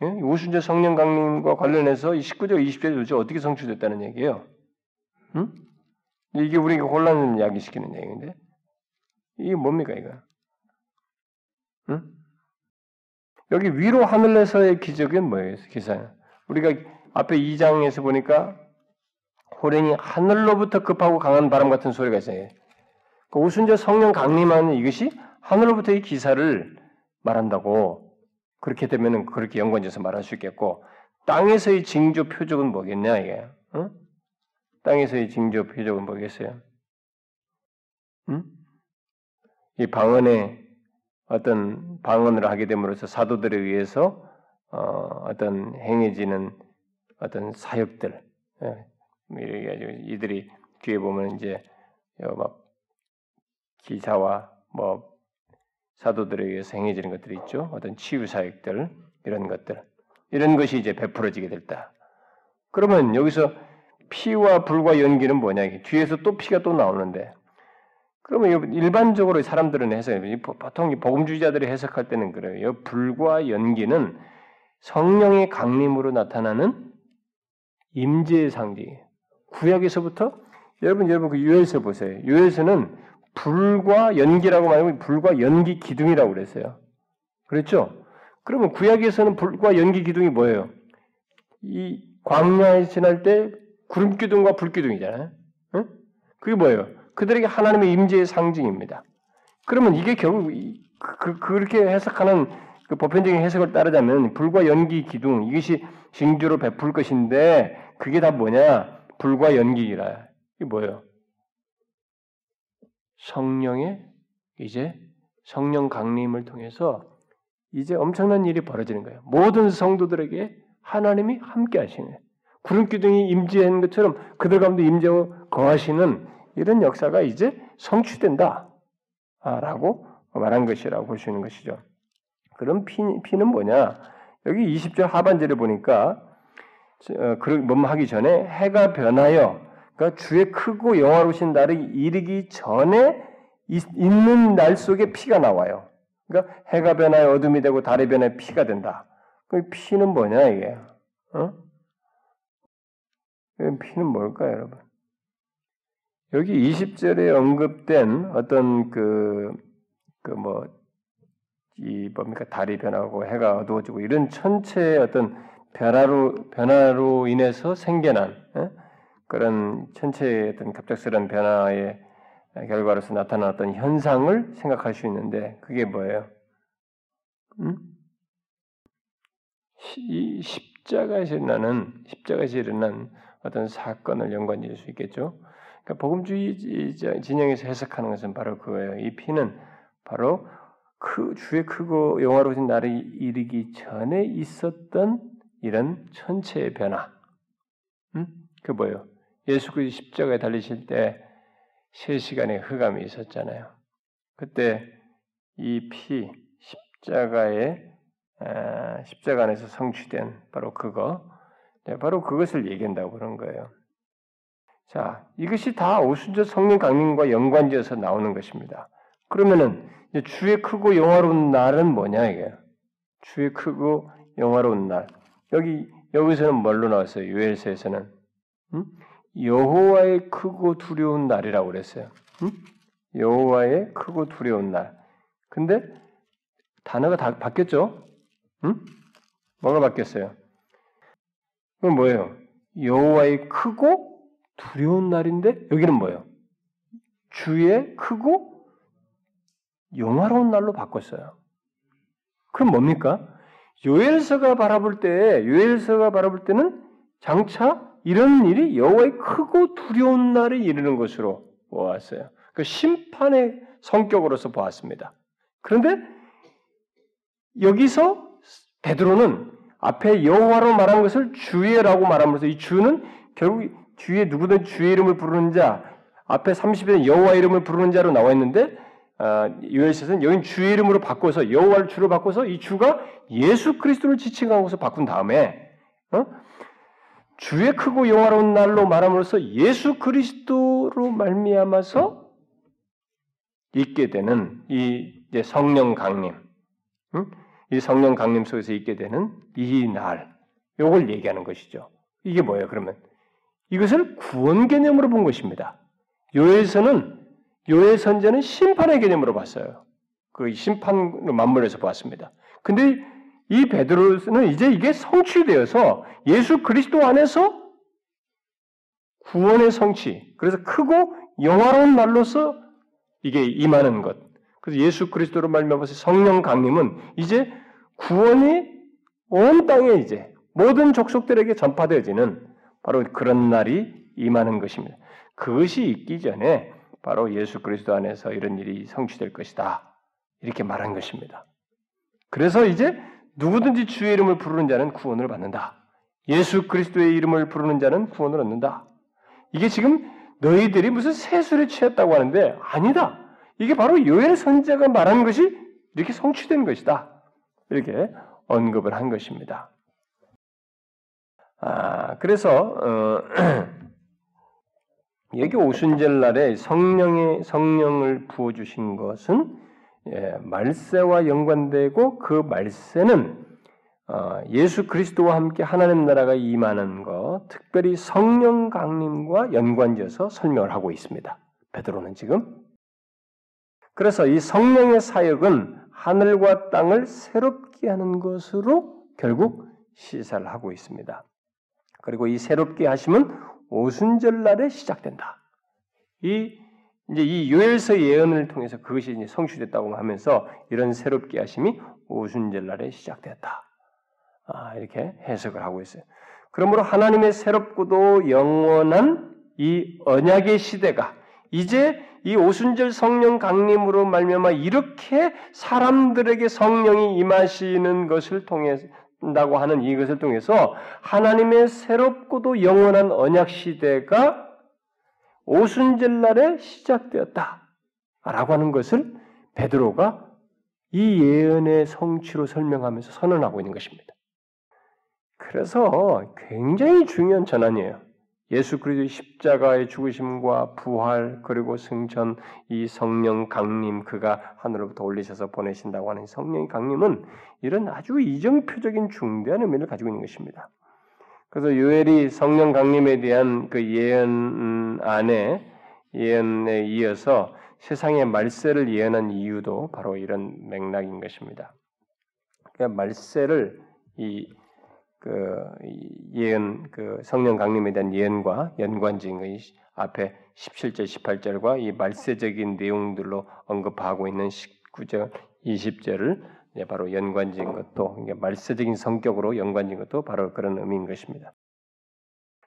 예? 오순절 성령 강림과 관련해서 이 19절, 20절이 도대체 어떻게 성취됐다는 얘기예요? 응? 이게 우리가 혼란을 야기시키는 얘기인데 이게 뭡니까 이거? 응? 여기 위로 하늘에서의 기적은 뭐예요? 기사 우리가 앞에 2장에서 보니까 호랭이 하늘로부터 급하고 강한 바람 같은 소리가 있어요. 그 오순절 성령 강림하는 이것이 하늘로부터 이 기사를 말한다고 그렇게 되면은 그렇게 연관져서 말할 수 있겠고 땅에서의 징조 표적은 뭐겠냐 이게? 응? 땅에서의 징조 표적은 뭐겠어요? 응? 이 방언에 어떤 방언을 하게 됨으로써 사도들에 의해서 어, 떤 행해지는 어떤 사역들 예, 이렇게 이들이 뒤에 보면 이제 막 기사와 뭐 사도들에 의해서 행해지는 것들이 있죠. 어떤 치유 사역들 이런 것들 이런 것이 이제 베풀어지게 됐다. 그러면 여기서 피와 불과 연기는 뭐냐? 뒤에서 또 피가 또 나오는데 그러면 일반적으로 사람들은 해석, 보통 복음주의자들이 해석할 때는 그래요. 불과 연기는 성령의 강림으로 나타나는 임재의 상징이에요. 구약에서부터 여러분 여러분 그 유엘서 보세요. 유엘서는 불과 연기라고 말하면 불과 연기 기둥이라고 그랬어요. 그렇죠? 그러면 구약에서는 불과 연기 기둥이 뭐예요? 이 광야에 지날 때 구름 기둥과 불 기둥이잖아요. 응? 그게 뭐예요? 그들에게 하나님의 임재의 상징입니다. 그러면 이게 결국 그, 그 렇게 해석하는 그 보편적인 해석을 따르자면 불과 연기 기둥 이것이 징조로 베풀 것인데 그게 다 뭐냐? 불과 연기라. 이게 뭐예요? 성령의 이제 성령 강림을 통해서 이제 엄청난 일이 벌어지는 거예요. 모든 성도들에게 하나님이 함께 하시는 구름 기둥이 임재한 것처럼 그들 가운데 임재하고 거하시는 이런 역사가 이제 성취된다라고 말한 것이라고 볼 수 있는 것이죠. 그럼 피, 피는 뭐냐? 여기 20절 하반절에 보니까 어, 그런 뭐 하기 전에 해가 변하여 그러니까 주의 크고 영화로우신 날이 이르기 전에 있, 있는 날 속에 피가 나와요. 그러니까 해가 변하여 어둠이 되고 달이 변하여 피가 된다. 그 피는 뭐냐 이게? 어? 피는 뭘까요, 여러분? 여기 20절에 언급된 어떤 그, 그 뭐, 이 뭡니까, 달이 변하고 해가 어두워지고 이런 천체의 어떤 변화로, 변화로 인해서 생겨난, 에? 그런 천체의 어떤 갑작스러운 변화의 결과로서 나타났던 현상을 생각할 수 있는데, 그게 뭐예요? 음? 이 십자가에서 일어나는, 십자가에서 일어난 어떤 사건을 연관지을 수 있겠죠. 그러니까 복음주의 진영에서 해석하는 것은 바로 그거예요. 이 피는 바로 그 주의 크고 영화로우신 날이 이르기 전에 있었던 이런 천체의 변화. 음? 그 뭐예요? 예수 그리스도 십자가에 달리실 때세 시간의 흑암이 있었잖아요. 그때 이 피 십자가의 십자가 안에서 성취된 바로 그거, 네, 바로 그것을 얘기한다고 그런 거예요. 자, 이것이 다 오순절 성령 강림과 연관지어서 나오는 것입니다. 그러면은 주의 크고 영화로운 날은 뭐냐 이게? 주의 크고 영화로운 날. 여기 여기서는 뭘로 나왔어요? 유엘서에서는 음? 여호와의 크고 두려운 날이라고 그랬어요. 음? 여호와의 크고 두려운 날. 근데 단어가 다 바뀌었죠? 음? 뭐가 바뀌었어요? 그럼 뭐예요? 여호와의 크고 두려운 날인데 여기는 뭐예요? 주의 크고 영화로운 날로 바꿨어요. 그럼 뭡니까? 요엘서가 바라볼 때 요엘서가 바라볼 때는 장차 이런 일이 여호와의 크고 두려운 날에 이르는 것으로 보았어요. 그 심판의 성격으로서 보았습니다. 그런데 여기서 베드로는 앞에 여호와로 말한 것을 주의라고 말하면서 이 주는 결국 주의 누구든 주의 이름을 부르는 자 앞에 30에 여호와 이름을 부르는 자로 나와 있는데 어, 요엘서는 여긴 주의 이름으로 바꿔서 여호와를 주로 바꿔서 이 주가 예수 그리스도를 지칭하고서 바꾼 다음에 어? 주의 크고 영화로운 날로 말함으로써 예수 그리스도로 말미암아서 있게 되는 이 성령 강림, 응? 이 성령 강림 속에서 있게 되는 이 날, 요걸 얘기하는 것이죠. 이게 뭐예요? 그러면 이것을 구원 개념으로 본 것입니다. 요엘서는 요엘 선제는 심판의 개념으로 봤어요. 그 심판으로 맞물려서 보았습니다. 근데 이 베드로는 이제 이게 성취되어서 예수 그리스도 안에서 구원의 성취, 그래서 크고 영화로운 날로서 이게 임하는 것. 그래서 예수 그리스도로 말미암아서 성령 강림은 이제 구원이 온 땅에 이제 모든 족속들에게 전파되어지는 바로 그런 날이 임하는 것입니다. 그것이 있기 전에 바로 예수 그리스도 안에서 이런 일이 성취될 것이다. 이렇게 말한 것입니다. 그래서 이제 누구든지 주의 이름을 부르는 자는 구원을 받는다. 예수 그리스도의 이름을 부르는 자는 구원을 얻는다. 이게 지금 너희들이 무슨 세술에 취했다고 하는데 아니다. 이게 바로 요엘 선자가 말한 것이 이렇게 성취된 것이다. 이렇게 언급을 한 것입니다. 아, 그래서 어, 여기 오순절 날에 성령의 성령을 부어 주신 것은 예, 말세와 연관되고 그 말세는 어, 예수 그리스도와 함께 하나님 나라가 임하는 것, 특별히 성령 강림과 연관지어서 설명을 하고 있습니다. 베드로는 지금 그래서 이 성령의 사역은 하늘과 땅을 새롭게 하는 것으로 결국 시사를 하고 있습니다. 그리고 이 새롭게 하심은 오순절 날에 시작된다. 이 이제 이 요엘서 예언을 통해서 그것이 이제 성취됐다고 하면서 이런 새롭게 하심이 오순절 날에 시작됐다. 아, 이렇게 해석을 하고 있어요. 그러므로 하나님의 새롭고도 영원한 이 언약의 시대가 이제 이 오순절 성령 강림으로 말미암아 이렇게 사람들에게 성령이 임하시는 것을 통해서 다고 하는 이것을 통해서 하나님의 새롭고도 영원한 언약 시대가 오순절 날에 시작되었다라고 하는 것을 베드로가 이 예언의 성취로 설명하면서 선언하고 있는 것입니다. 그래서 굉장히 중요한 전환이에요. 예수 그리스도의 십자가의 죽으심과 부활 그리고 승천 이 성령 강림 그가 하늘로부터 올리셔서 보내신다고 하는 성령의 강림은 이런 아주 이정표적인 중대한 의미를 가지고 있는 것입니다. 그래서 요엘이 성령 강림에 대한 그 예언 안에 예언에 이어서 세상의 말세를 예언한 이유도 바로 이런 맥락인 것입니다. 그러니까 말세를 이 그 예언 그 성령 강림에 대한 예언과 연관지인 것 앞에 17절 18절과 이 말세적인 내용들로 언급하고 있는 19절 20절을 바로 연관지인 것도 말세적인 성격으로 연관지인 것도 바로 그런 의미인 것입니다.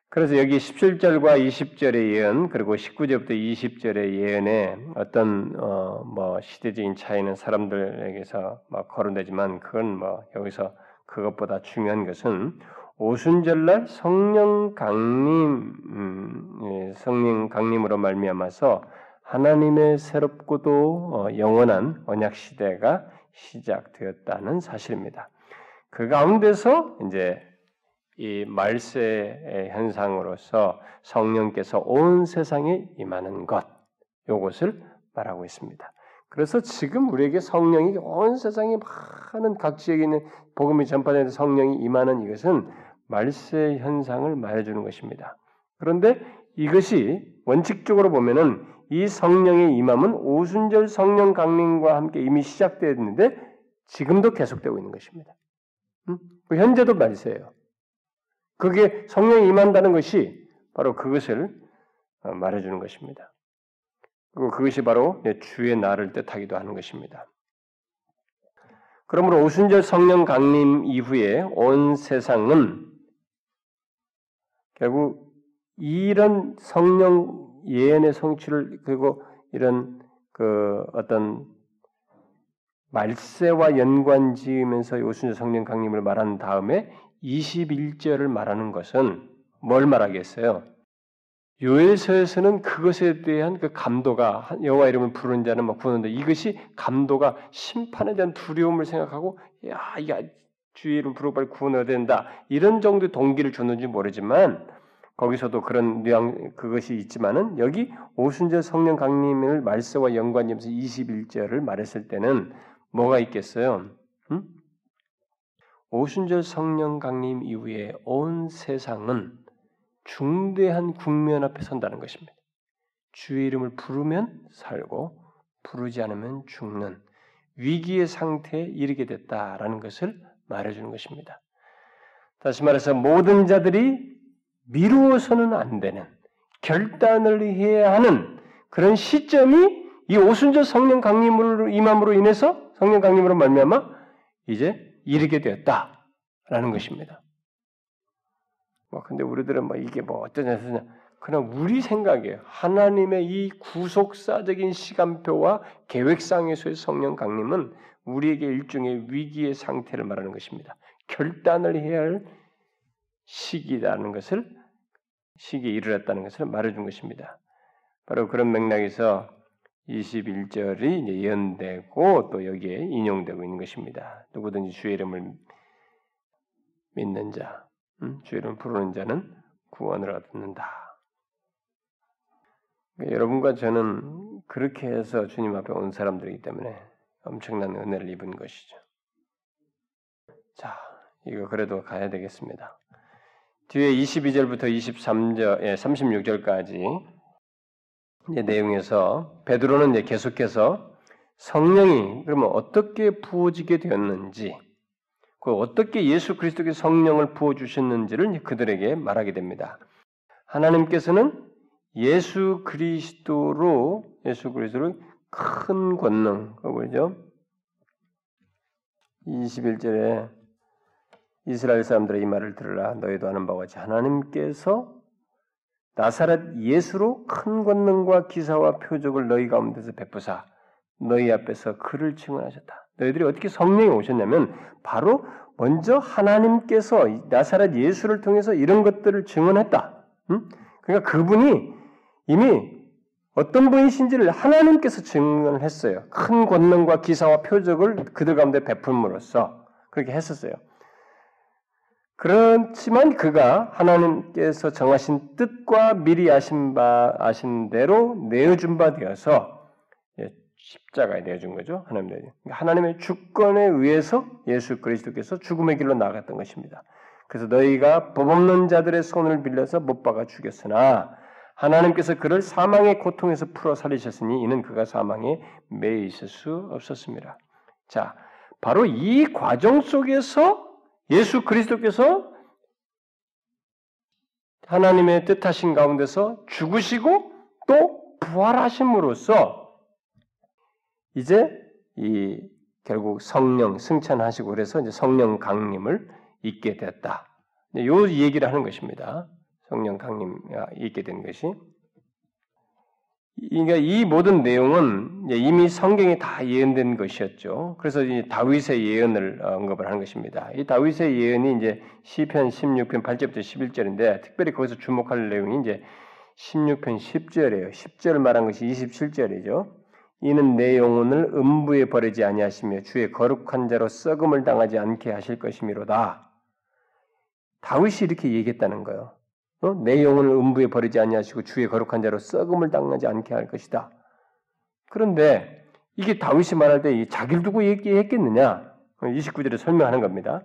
그래서 여기 17절과 20절의 예언 그리고 19절부터 20절의 예언에 어떤 어 뭐 시대적인 차이는 사람들에게서 막 거론되지만 그건 뭐 여기서 그것보다 중요한 것은 오순절날 성령 강림 음, 예, 성령 강림으로 말미암아서 하나님의 새롭고도 어, 영원한 언약 시대가 시작되었다는 사실입니다. 그 가운데서 이제 이 말세의 현상으로서 성령께서 온 세상에 임하는 것, 요것을 말하고 있습니다. 그래서 지금 우리에게 성령이 온 세상에 많은 각 지역에 있는 복음이 전파되는 성령이 임하는 이것은 말세 현상을 말해주는 것입니다. 그런데 이것이 원칙적으로 보면은 이 성령의 임함은 오순절 성령 강림과 함께 이미 시작되었는데 지금도 계속되고 있는 것입니다. 음? 현재도 말세예요. 그게 성령이 임한다는 것이 바로 그것을 어, 말해주는 것입니다. 그것이 바로 주의 날을 뜻하기도 하는 것입니다. 그러므로 오순절 성령 강림 이후에 온 세상은 결국 이런 성령 예언의 성취를 그리고 이런 그 어떤 말세와 연관 지으면서 오순절 성령 강림을 말한 다음에 21절을 말하는 것은 뭘 말하겠어요? 요엘서에서는 그것에 대한 그 감도가 여호와 이름을 부르는 자는 막 부르는데 이것이 감도가 심판에 대한 두려움을 생각하고 야, 야 주의 이름 부르고 빨리 구원해야 된다 이런 정도의 동기를 줬는지 모르지만 거기서도 그런 뉘앙 그것이 있지만은 여기 오순절 성령 강림을 말세와 연관하면서 21절을 말했을 때는 뭐가 있겠어요? 음? 오순절 성령 강림 이후에 온 세상은 중대한 국면 앞에 선다는 것입니다. 주의 이름을 부르면 살고 부르지 않으면 죽는 위기의 상태에 이르게 됐다라는 것을 말해주는 것입니다. 다시 말해서 모든 자들이 미루어서는 안 되는 결단을 해야 하는 그런 시점이 이 오순절 성령 강림으로 임함으로 인해서 성령 강림으로 말미암아 이제 이르게 되었다라는 것입니다. 뭐 근데 우리들은 뭐 이게 뭐 어떠냐 냐 그냥 우리 생각에 하나님의 이 구속사적인 시간표와 계획상에서의 성령 강림은 우리에게 일종의 위기의 상태를 말하는 것입니다. 결단을 해야 할 시기라는 것을 시기에 이르렀다는 것을 말해준 것입니다. 바로 그런 맥락에서 21절이 예언되고 또 여기에 인용되고 있는 것입니다. 누구든지 주의 이름을 믿는 자, 음, 주의 이름 부르는 자는 구원을 얻는다. 그러니까 여러분과 저는 그렇게 해서 주님 앞에 온 사람들이기 때문에 엄청난 은혜를 입은 것이죠. 자, 이거 그래도 가야 되겠습니다. 뒤에 22절부터 23절, 예, 36절까지 내용에서 베드로는 이제 계속해서 성령이 그러면 어떻게 부어지게 되었는지, 그 어떻게 예수 그리스도께 성령을 부어 주셨는지를 그들에게 말하게 됩니다. 하나님께서는 예수 그리스도로 예수 그리스도를 큰 권능, 그죠? 21절에 이스라엘 사람들의 이 말을 들으라 너희도 아는 바와 같이 하나님께서 나사렛 예수로 큰 권능과 기사와 표적을 너희 가운데서 베푸사 너희 앞에서 그를 증언하셨다. 너희들이 어떻게 성령이 오셨냐면 바로 먼저 하나님께서 나사렛 예수를 통해서 이런 것들을 증언했다. 응? 그러니까 그분이 이미 어떤 분이신지를 하나님께서 증언을 했어요. 큰 권능과 기사와 표적을 그들 가운데 베품으로써 그렇게 했었어요. 그렇지만 그가 하나님께서 정하신 뜻과 미리 아신 바 아신 대로 내어준 바 되어서 예, 십자가에 내어준 거죠. 하나님 내 그러니까 하나님의 주권에 의해서 예수 그리스도께서 죽음의 길로 나갔던 것입니다. 그래서 너희가 법 없는 자들의 손을 빌려서 못 박아 죽였으나 하나님께서 그를 사망의 고통에서 풀어 살리셨으니 이는 그가 사망에 매여 있을 수 없었습니다. 자, 바로 이 과정 속에서 예수 그리스도께서 하나님의 뜻하신 가운데서 죽으시고 또 부활하심으로써 이제 이 결국 성령 승천하시고 그래서 이제 성령 강림을 잊게 됐다. 요 얘기를 하는 것입니다. 성령 강림 있게 된 것이. 그러니까 이 모든 내용은 이미 성경에 다 예언된 것이었죠. 그래서 이 다윗의 예언을 언급을 하는 것입니다. 이 다윗의 예언이 이제 시편 16편 8절부터 11절인데 특별히 거기서 주목할 내용이 이제 16편 10절이에요. 10절 말한 것이 27절이죠. 이는 내 영혼을 음부에 버리지 아니하시며 주의 거룩한 자로 썩음을 당하지 않게 하실 것이미로다. 다윗이 이렇게 얘기했다는 거예요. 어? 내 영혼을 음부에 버리지 아니하시고 주의 거룩한 자로 썩음을 당하지 않게 할 것이다. 그런데 이게 다윗이 말할 때 자기를 두고 얘기했겠느냐? 29절에 설명하는 겁니다.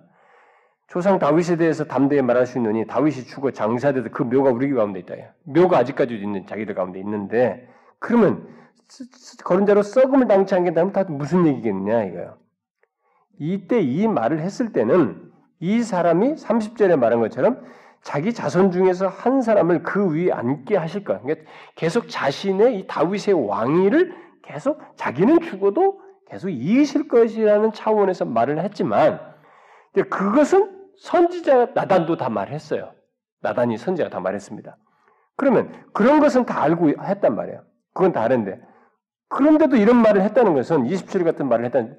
조상 다윗에 대해서 담대히 말할 수 있느니 다윗이 죽어 장사돼도 그 묘가 우리 가운데 있다. 묘가 아직까지도 있는 자기들 가운데 있는데 그러면 거른 자로 썩음을 당치 않겠다면 다 무슨 얘기겠느냐 이거요. 이때 이 말을 했을 때는 이 사람이 30절에 말한 것처럼 자기 자손 중에서 한 사람을 그 위에 앉게 하실 거야. 그러니까 계속 자신의 이 다윗의 왕위를 계속 자기는 죽어도 계속 이으실 것이라는 차원에서 말을 했지만 그것은 선지자 나단도 다 말했어요. 나단이 선지자가 다 말했습니다. 그러면 그런 것은 다 알고 했단 말이에요. 그건 다른데 그런데도 이런 말을 했다는 것은 27일 같은 말을 했다는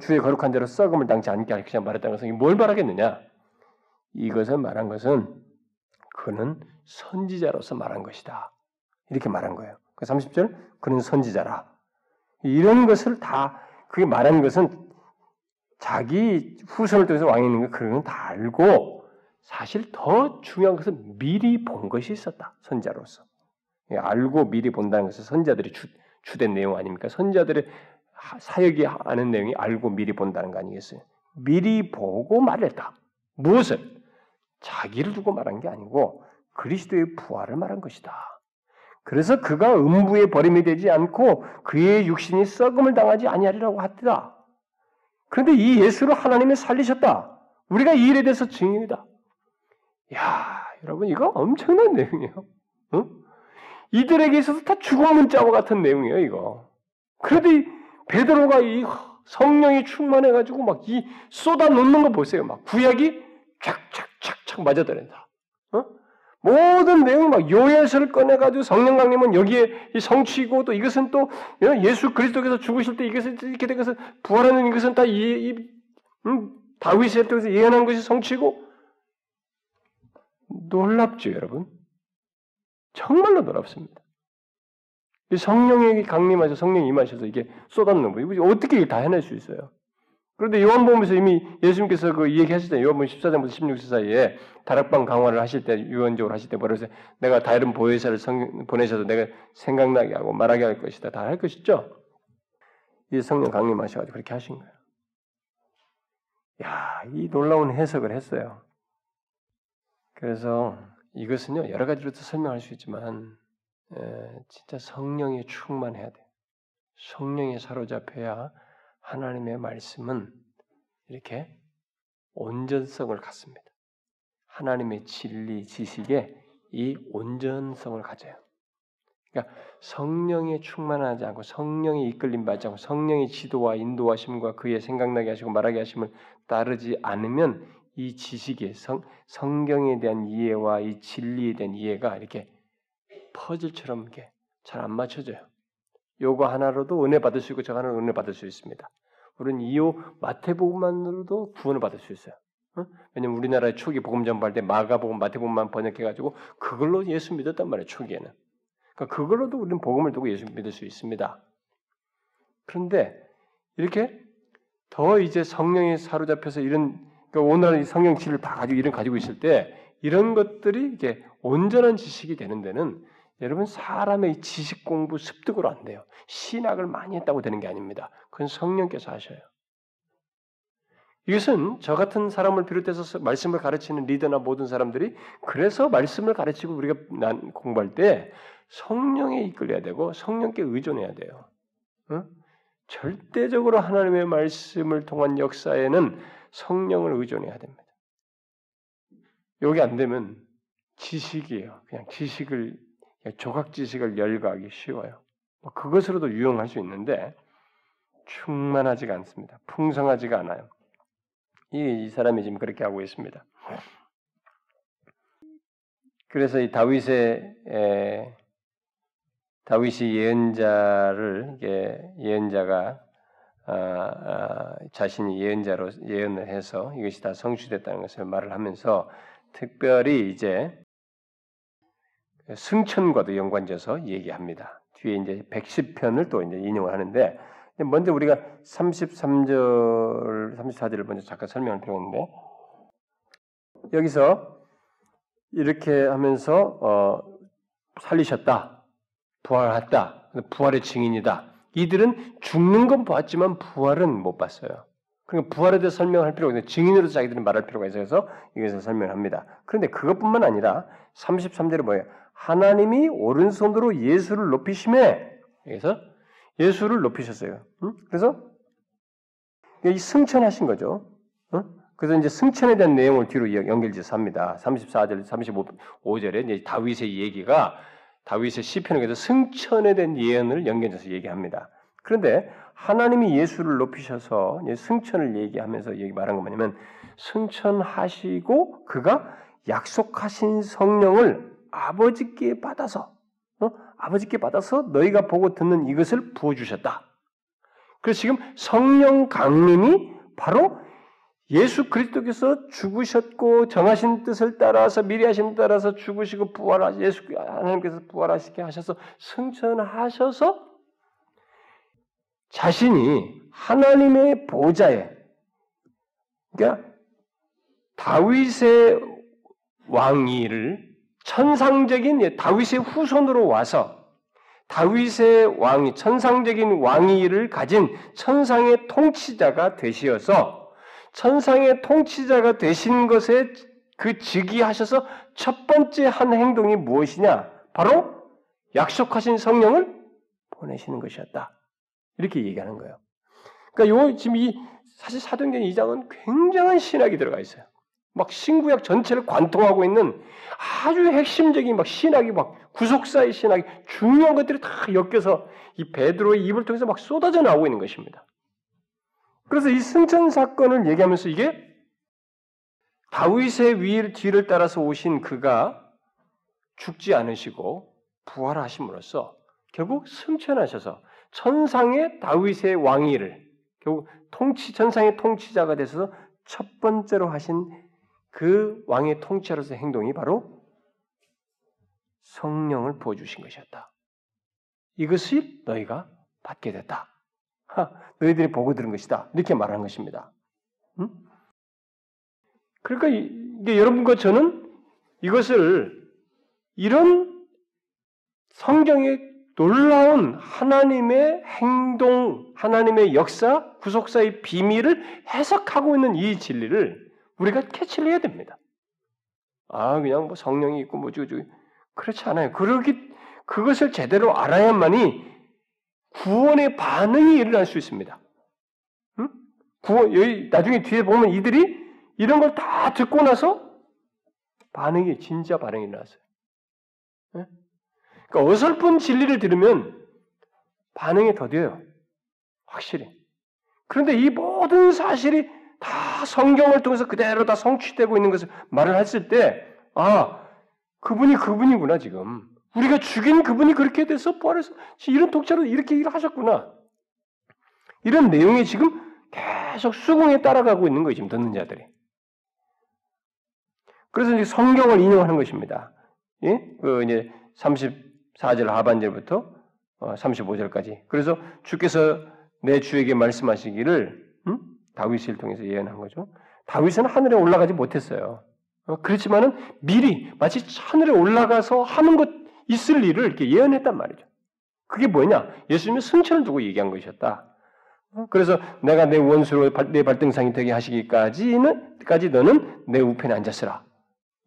주의 거룩한 대로 썩음을 당치 않게 하시자 말했다는 것은 뭘 말하겠느냐? 이것을 말한 것은 그는 선지자로서 말한 것이다. 이렇게 말한 거예요. 그 30절 그는 선지자라. 이런 것을 다 그게 말한 것은 자기 후손을 통해서 왕이 있는 거 그런 다 알고 사실 더 중요한 것은 미리 본 것이 있었다. 선자로서. 알고 미리 본다는 것은 선자들이 주, 주된 내용 아닙니까? 선자들의 사역이 하는 내용이 알고 미리 본다는 거 아니겠어요? 미리 보고 말했다. 무엇을? 자기를 두고 말한 게 아니고 그리스도의 부활을 말한 것이다. 그래서 그가 음부에 버림이 되지 않고 그의 육신이 썩음을 당하지 아니하리라고 하더라. 그런데 이 예수를 하나님이 살리셨다. 우리가 이 일에 대해서 증인이다. 야, 여러분 이거 엄청난 내용이에요. 응? 이들에게 있어서 다 죽음 문자와 같은 내용이에요, 이거. 그런데 베드로가 이 성령이 충만해 가지고 막 이 쏟아 놓는 거 보세요. 막 구약이 착착착착 맞아들인다. 어? 모든 내용이 막 요예서를 꺼내 가지고 성령 강림은 여기에 이 성취고 또 이것은 또 예수 그리스도께서 죽으실 때 이것을 이렇게 된 것은 부활하는 이것은 다 이, 이 음, 다윗의 통해서 예언한 것이 성취고 놀랍죠, 여러분. 정말로 놀랍습니다. 성령에게 강림하셔 성령이 임하셔서 이게 쏟아놓는 거예요. 어떻게 다 해낼 수 있어요? 그런데 요한복음에서 이미 예수님께서 그 얘기하실 때 요한복음 14장부터 16절 사이에 다락방 강화를 하실 때 유언적으로 하실 때 뭐라서 내가 다른 보혜사를 보내셔서 내가 생각나게 하고 말하게 할 것이다 다 할 것이죠. 이 성령 강림하셔가지고 그렇게 하신 거예요. 야, 이 놀라운 해석을 했어요. 그래서 이것은요 여러 가지로 설명할 수 있지만 에, 진짜 성령에 충만해야 돼. 성령에 사로잡혀야 하나님의 말씀은 이렇게 온전성을 갖습니다. 하나님의 진리 지식에 이 온전성을 가져요. 그러니까 성령에 충만하지 않고 성령이 이끌림 받지 않고 성령의 지도와 인도하심과 그의 생각나게 하시고 말하게 하심을 따르지 않으면 이 지식의 성, 성경에 대한 이해와 이 진리에 대한 이해가 이렇게 퍼즐처럼 이렇게 잘 안 맞춰져요. 요거 하나로도 은혜 받을 수 있고 저 하나로 은혜 받을 수 있습니다. 우리는 이요 마태복음만으로도 구원을 받을 수 있어요. 어? 왜냐면 우리나라의 초기 복음 전파할 때 마가복음, 마태복음만 번역해가지고 그걸로 예수 믿었단 말이에요. 초기에는. 그러니까 그걸로도 우리는 복음을 두고 예수 믿을 수 있습니다. 그런데 이렇게 더 이제 성령에 사로잡혀서 이런 그러니까 오늘 성령 지를 다 가지고 이런 가지고 있을 때 이런 것들이 이게 온전한 지식이 되는 데는 여러분 사람의 지식 공부 습득으로 안 돼요. 신학을 많이 했다고 되는 게 아닙니다. 그건 성령께서 하셔요. 이것은 저 같은 사람을 비롯해서 말씀을 가르치는 리더나 모든 사람들이 그래서 말씀을 가르치고 우리가 난 공부할 때 성령에 이끌려야 되고 성령께 의존해야 돼요. 어? 절대적으로 하나님의 말씀을 통한 역사에는 성령을 의존해야 됩니다. 여기 안 되면 지식이에요. 그냥 지식을 조각 지식을 열거하기 쉬워요. 뭐 그것으로도 유용할 수 있는데 충만하지가 않습니다. 풍성하지가 않아요. 이, 이 사람이 지금 그렇게 하고 있습니다. 그래서 이 다윗의 에, 다윗이 예언자를 예언자가 자신이 예언자로 예언을 해서 이것이 다 성취됐다는 것을 말을 하면서 특별히 이제 승천과도 연관져서 얘기합니다. 뒤에 이제 110편을 또 이제 인용을 하는데 먼저 우리가 33절, 34절을 먼저 잠깐 설명할 필요가 있는데 여기서 이렇게 하면서 어, 살리셨다, 부활했다, 부활의 증인이다. 이들은 죽는 건 보았지만 부활은 못 봤어요. 그러니까 부활에 대해 설명할 필요가 있는데 증인으로서 자기들이 말할 필요가 있어서 이것을 설명합니다. 그런데 그것뿐만 아니라 33절에 뭐예요? 하나님이 오른손으로 예수를 높이심에 여기서 예수를 높이셨어요. 응? 그래서 이 승천하신 거죠. 응? 그래서 이제 승천에 대한 내용을 뒤로 연결지어서 합니다. 34절, 35절에 이제 다윗의 얘기가 다윗의 시편에서 승천에 대한 예언을 연결해서 얘기합니다. 그런데 하나님이 예수를 높이셔서 승천을 얘기하면서 얘기 말한 건 뭐냐면 승천하시고 그가 약속하신 성령을 아버지께 받아서 어? 아버지께 받아서 너희가 보고 듣는 이것을 부어 주셨다. 그래서 지금 성령 강림이 바로 예수 그리스도께서 죽으셨고 정하신 뜻을 따라서 미리 하신 따라서 죽으시고 부활하 예수 하나님께서 부활하시게 하셔서 승천하셔서 자신이 하나님의 보좌에 그러니까 다윗의 왕위를 천상적인 다윗의 후손으로 와서 다윗의 왕이 천상적인 왕위를 가진 천상의 통치자가 되시어서 천상의 통치자가 되신 것에 그 즉위하셔서 첫 번째 한 행동이 무엇이냐? 바로 약속하신 성령을 보내시는 것이었다. 이렇게 얘기하는 거예요. 그러니까 요 지금 이 사실 사도행전 2장은 굉장한 신학이 들어가 있어요. 막 신구약 전체를 관통하고 있는 아주 핵심적인 막 신학이 막 구속사의 신학이 중요한 것들이 다 엮여서 이 베드로의 입을 통해서 막 쏟아져 나오고 있는 것입니다. 그래서 이 승천 사건을 얘기하면서 이게 다윗의 위를 뒤를 따라서 오신 그가 죽지 않으시고 부활하심으로써 결국 승천하셔서 천상의 다윗의 왕위를 결국 통치 천상의 통치자가 되셔서 첫 번째로 하신 그 왕의 통치자로서 행동이 바로 성령을 부어주신 것이었다. 이것이 너희가 받게 됐다. 하, 너희들이 보고 들은 것이다. 이렇게 말하는 것입니다. 음? 그러니까 이게 여러분과 저는 이것을 이런 성경의 놀라운 하나님의 행동, 하나님의 역사, 구속사의 비밀을 해석하고 있는 이 진리를 우리가 캐치를 해야 됩니다. 아, 그냥 뭐 성령이 있고 뭐지, 뭐지. 그렇지 않아요. 그러기, 그것을 제대로 알아야만이 구원의 반응이 일어날 수 있습니다. 응? 구원, 여기, 나중에 뒤에 보면 이들이 이런 걸 다 듣고 나서 반응이, 진짜 반응이 일어났어요. 응? 그러니까 어설픈 진리를 들으면 반응이 더뎌요. 확실히. 그런데 이 모든 사실이 다 성경을 통해서 그대로 다 성취되고 있는 것을 말을 했을 때, 아, 그분이 그분이구나, 지금. 우리가 죽인 그분이 그렇게 돼서 부활해서 이런 독자로 이렇게 일을 하셨구나. 이런 내용이 지금 계속 수긍에 따라가고 있는 거예요, 지금 듣는 자들이. 그래서 이제 성경을 인용하는 것입니다. 예? 그 이제 30, 4절 하반절부터 35절까지. 어, 그래서 주께서 내 주에게 말씀하시기를 음? 다윗을 통해서 예언한 거죠. 다윗은 하늘에 올라가지 못했어요. 어, 그렇지만은 미리 마치 하늘에 올라가서 하는 것 있을 일을 이렇게 예언했단 말이죠. 그게 뭐냐? 예수님이 승천을 두고 얘기한 것이었다. 어, 그래서 내가 내 원수로 내 발등상이 되게 하시기까지는 까지 너는 내 우편에 앉았으라.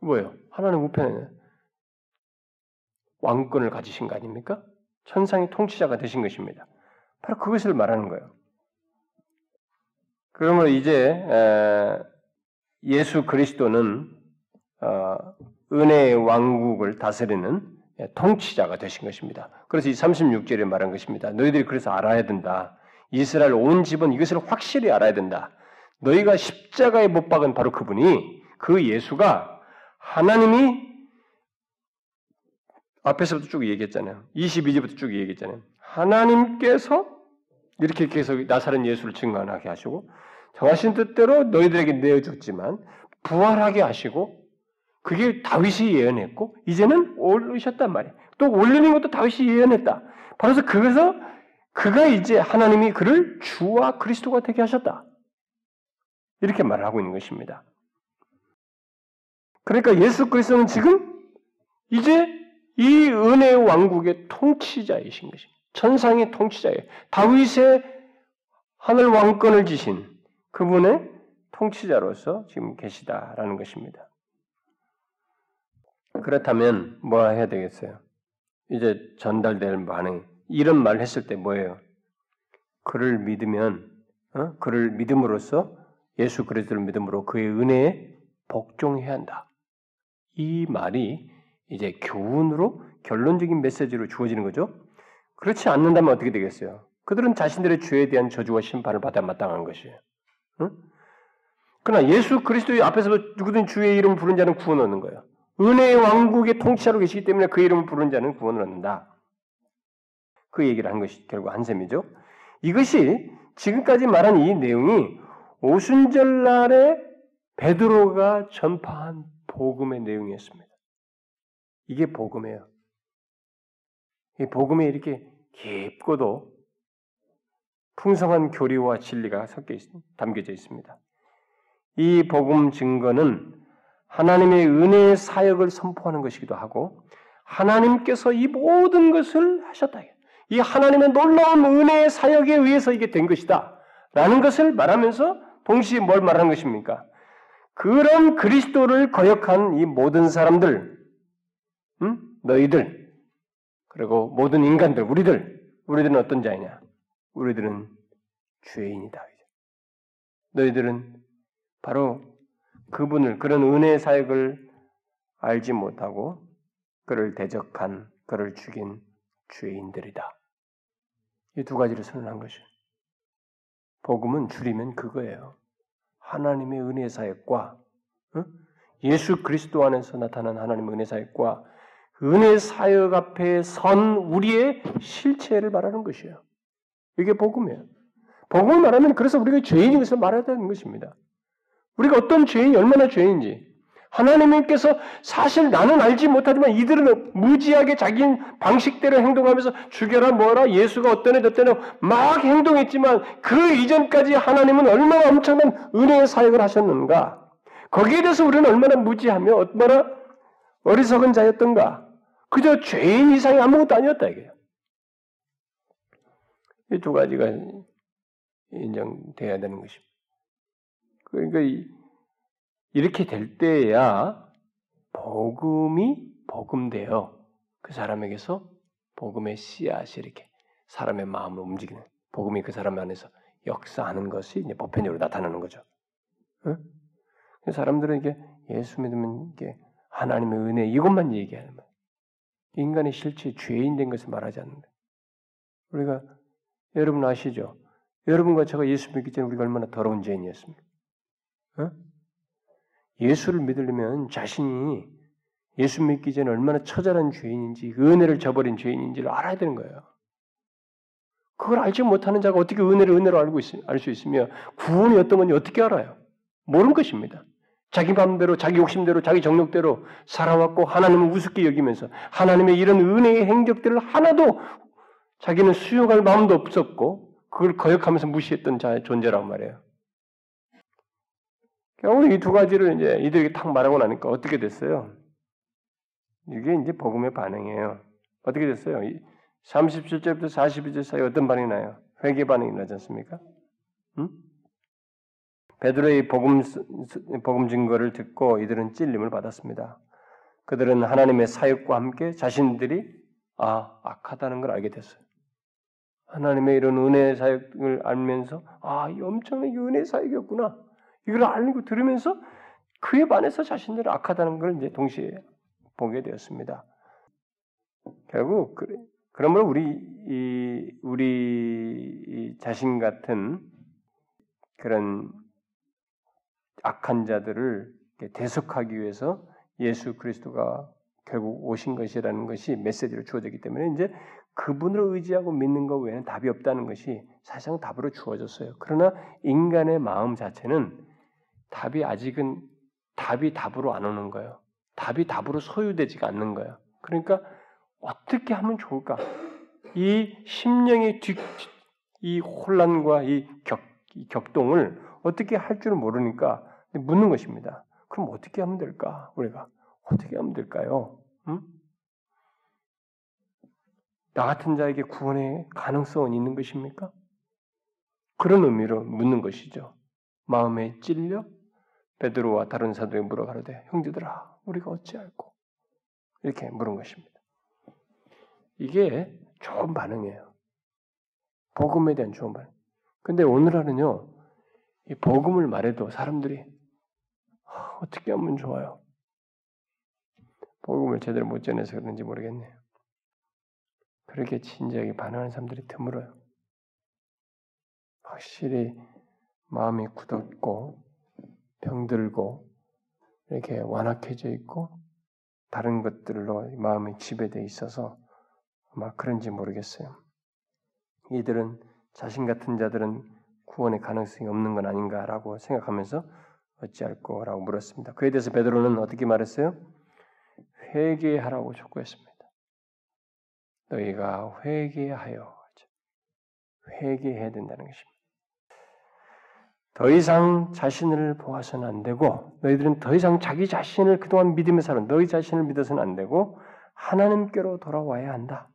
뭐예요? 하나님 우편에 왕권을 가지신 거 아닙니까? 천상의 통치자가 되신 것입니다. 바로 그것을 말하는 거예요. 그러므로 이제 예수 그리스도는 어, 은혜의 왕국을 다스리는 통치자가 되신 것입니다. 그래서 이 36절에 말한 것입니다. 너희들이 그래서 알아야 된다. 이스라엘 온 집은 이것을 확실히 알아야 된다. 너희가 십자가에 못 박은 바로 그분이 그 예수가 하나님이 앞에서부터 쭉 얘기했잖아요. 22절부터 쭉 얘기했잖아요. 하나님께서 이렇게 계속 나사렛 예수를 증언하게 하시고 정하신 뜻대로 너희들에게 내어줬지만 부활하게 하시고 그게 다윗이 예언했고 이제는 올리셨단 말이에요. 또 올리는 것도 다윗이 예언했다. 바로 그래서 그가 이제 하나님이 그를 주와 그리스도가 되게 하셨다. 이렇게 말을 하고 있는 것입니다. 그러니까 예수 그리스도는 지금 이제 이 은혜의 왕국의 통치자이신 것입니다. 천상의 통치자예요. 다윗의 하늘 왕권을 지신 그분의 통치자로서 지금 계시다라는 것입니다. 그렇다면 뭐 해야 되겠어요? 이제 전달될 반응. 이런 말 했을 때 뭐예요? 그를 믿으면, 어? 그를 믿음으로써 예수 그리스도를 믿음으로 그의 은혜에 복종해야 한다. 이 말이 이제 교훈으로 결론적인 메시지로 주어지는 거죠. 그렇지 않는다면 어떻게 되겠어요? 그들은 자신들의 죄에 대한 저주와 심판을 받아 마땅한 것이에요. 응? 그러나 예수 그리스도의 앞에서 누구든 주의 이름 부른 자는 구원 얻는 거예요. 은혜의 왕국의 통치자로 계시기 때문에 그 이름을 부른 자는 구원을 얻는다. 그 얘기를 한 것이 결국 한 셈이죠. 이것이 지금까지 말한 이 내용이 오순절 날에 베드로가 전파한 복음의 내용이었습니다. 이게 복음이에요. 이 복음에 이렇게 깊고도 풍성한 교리와 진리가 섞여 있, 담겨져 있습니다. 이 복음 증거는 하나님의 은혜의 사역을 선포하는 것이기도 하고 하나님께서 이 모든 것을 하셨다. 이 하나님의 놀라운 은혜의 사역에 의해서 이게 된 것이다. 라는 것을 말하면서 동시에 뭘 말하는 것입니까? 그런 그리스도를 거역한 이 모든 사람들, 음? 너희들, 그리고 모든 인간들, 우리들, 우리들은 어떤 자이냐? 우리들은 죄인이다. 너희들은 바로 그분을 그런 은혜 사역을 알지 못하고 그를 대적한 그를 죽인 죄인들이다. 이 두 가지를 선언한 것이. 복음은 줄이면 그거예요. 하나님의 은혜 사역과 어? 예수 그리스도 안에서 나타난 하나님의 은혜 사역과 은혜 사역 앞에 선 우리의 실체를 말하는 것이에요. 이게 복음이에요. 복음을 말하면 그래서 우리가 죄인인 것을 되는 것입니다. 우리가 어떤 죄인이 얼마나 죄인인지. 하나님께서 사실 나는 알지 못하지만 이들은 무지하게 자기 방식대로 행동하면서 죽여라 뭐라 예수가 어떠네 저떠네 막 행동했지만 그 이전까지 하나님은 얼마나 엄청난 은혜의 사역을 하셨는가. 거기에 대해서 우리는 얼마나 무지하며 얼마나 어리석은 자였던가. 그저 죄인 이상이 아무것도 아니었다 이게. 이두 가지가 인정돼야 되는 것입니다. 그러니까 이렇게 될 때야 복음이 복음되어 그 사람에게서 복음의 씨앗이 이렇게 사람의 마음을 움직이는 복음이 그 사람 안에서 역사하는 것이 이제 보편적으로 나타나는 거죠. 응? 사람들은 이게 예수 믿으면 이게 하나님의 은혜 이것만 얘기하는 거예요. 인간의 실체 죄인 된 것을 말하지 않는다. 우리가 여러분 아시죠? 여러분과 제가 예수 믿기 전에 우리가 얼마나 더러운 죄인이었습니까? 어? 예수를 믿으려면 자신이 예수 믿기 전에 얼마나 처절한 죄인인지, 은혜를 저버린 죄인인지를 알아야 되는 거예요. 그걸 알지 못하는 자가 어떻게 은혜를 은혜로 알고 알 수 있으며 구원이 어떤 건지 어떻게 알아요? 모르는 것입니다. 자기 마음대로, 자기 욕심대로, 자기 정욕대로 살아왔고 하나님을 우습게 여기면서 하나님의 이런 은혜의 행적들을 하나도 자기는 수용할 마음도 없었고 그걸 거역하면서 무시했던 자의 존재란 말이에요. 결국 이 두 가지를 이제 이들에게 탁 말하고 나니까 어떻게 됐어요? 이게 이제 복음의 반응이에요. 어떻게 됐어요? 37절부터 42절 사이 어떤 반응이 나요? 회개 반응이 나지 않습니까? 응? 베드로의 복음 복음 증거를 듣고 이들은 찔림을 받았습니다. 그들은 하나님의 사역과 함께 자신들이 아 악하다는 걸 알게 됐어요. 하나님의 이런 은혜 사역을 알면서 아, 이 엄청난 은혜 사역이었구나. 이걸 알고 들으면서 그에 반해서 자신들이 악하다는 걸 이제 동시에 보게 되었습니다. 결국 그러므로 우리 이, 우리 자신 같은 그런 악한 자들을 대속하기 위해서 예수 그리스도가 결국 오신 것이라는 것이 메시지로 주어졌기 때문에 이제 그분을 의지하고 믿는 것 외에는 답이 없다는 것이 사실상 답으로 주어졌어요. 그러나 인간의 마음 자체는 답이 아직은 답이 답으로 안 오는 거예요. 답이 답으로 소유되지가 않는 거예요. 그러니까 어떻게 하면 좋을까? 이 심령의 뒤, 이 혼란과 이 격, 이 격동을 어떻게 할 줄을 모르니까 묻는 것입니다. 그럼 어떻게 하면 될까? 우리가 어떻게 하면 될까요? 응? 나 같은 자에게 구원의 가능성은 있는 것입니까? 그런 의미로 묻는 것이죠. 마음에 찔려 베드로와 다른 사도에 물어 가로되 형제들아 우리가 어찌할꼬 이렇게 물은 것입니다. 이게 좋은 반응이에요. 복음에 대한 좋은 반응. 근데 오늘날은요, 이 복음을 말해도 사람들이 어떻게 하면 좋아요? 복음을 제대로 못 전해서 그런지 모르겠네요. 그렇게 진지하게 반응하는 사람들이 드물어요. 확실히 마음이 굳었고 병들고 이렇게 완악해져 있고 다른 것들로 마음이 지배돼 있어서 아마 그런지 모르겠어요. 이들은 자신 같은 자들은 구원의 가능성이 없는 건 아닌가라고 생각하면서 어찌할 거라고 물었습니다. 그에 대해서 베드로는 어떻게 말했어요? 회개하라고 촉구했습니다. 너희가 회개하여 회개해야 된다는 것입니다. 더 이상 자신을 보아서는 안 되고 너희들은 더 이상 자기 자신을 그동안 믿으며 살은 너희 자신을 믿어서는 안 되고 하나님께로 돌아와야 한다.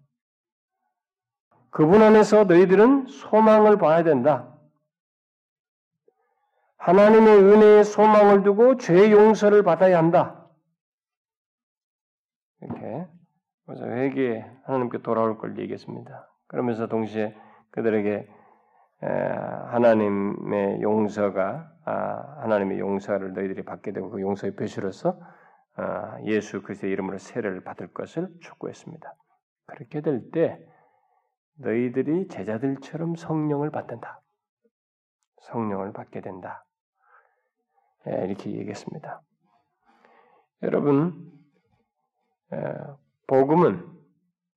그분 안에서 너희들은 소망을 봐야 된다. 하나님의 은혜의 소망을 두고 죄 용서를 받아야 한다. 이렇게 회개 하나님께 돌아올 걸 얘기했습니다. 그러면서 동시에 그들에게 하나님의 용서가 아, 하나님의 용서를 너희들이 받게 되고 그 용서의 표시로서 아, 예수 그리스도의 이름으로 세례를 받을 것을 촉구했습니다. 그렇게 될 때 너희들이 제자들처럼 성령을 받는다. 성령을 받게 된다. 이렇게 얘기했습니다. 여러분 복음은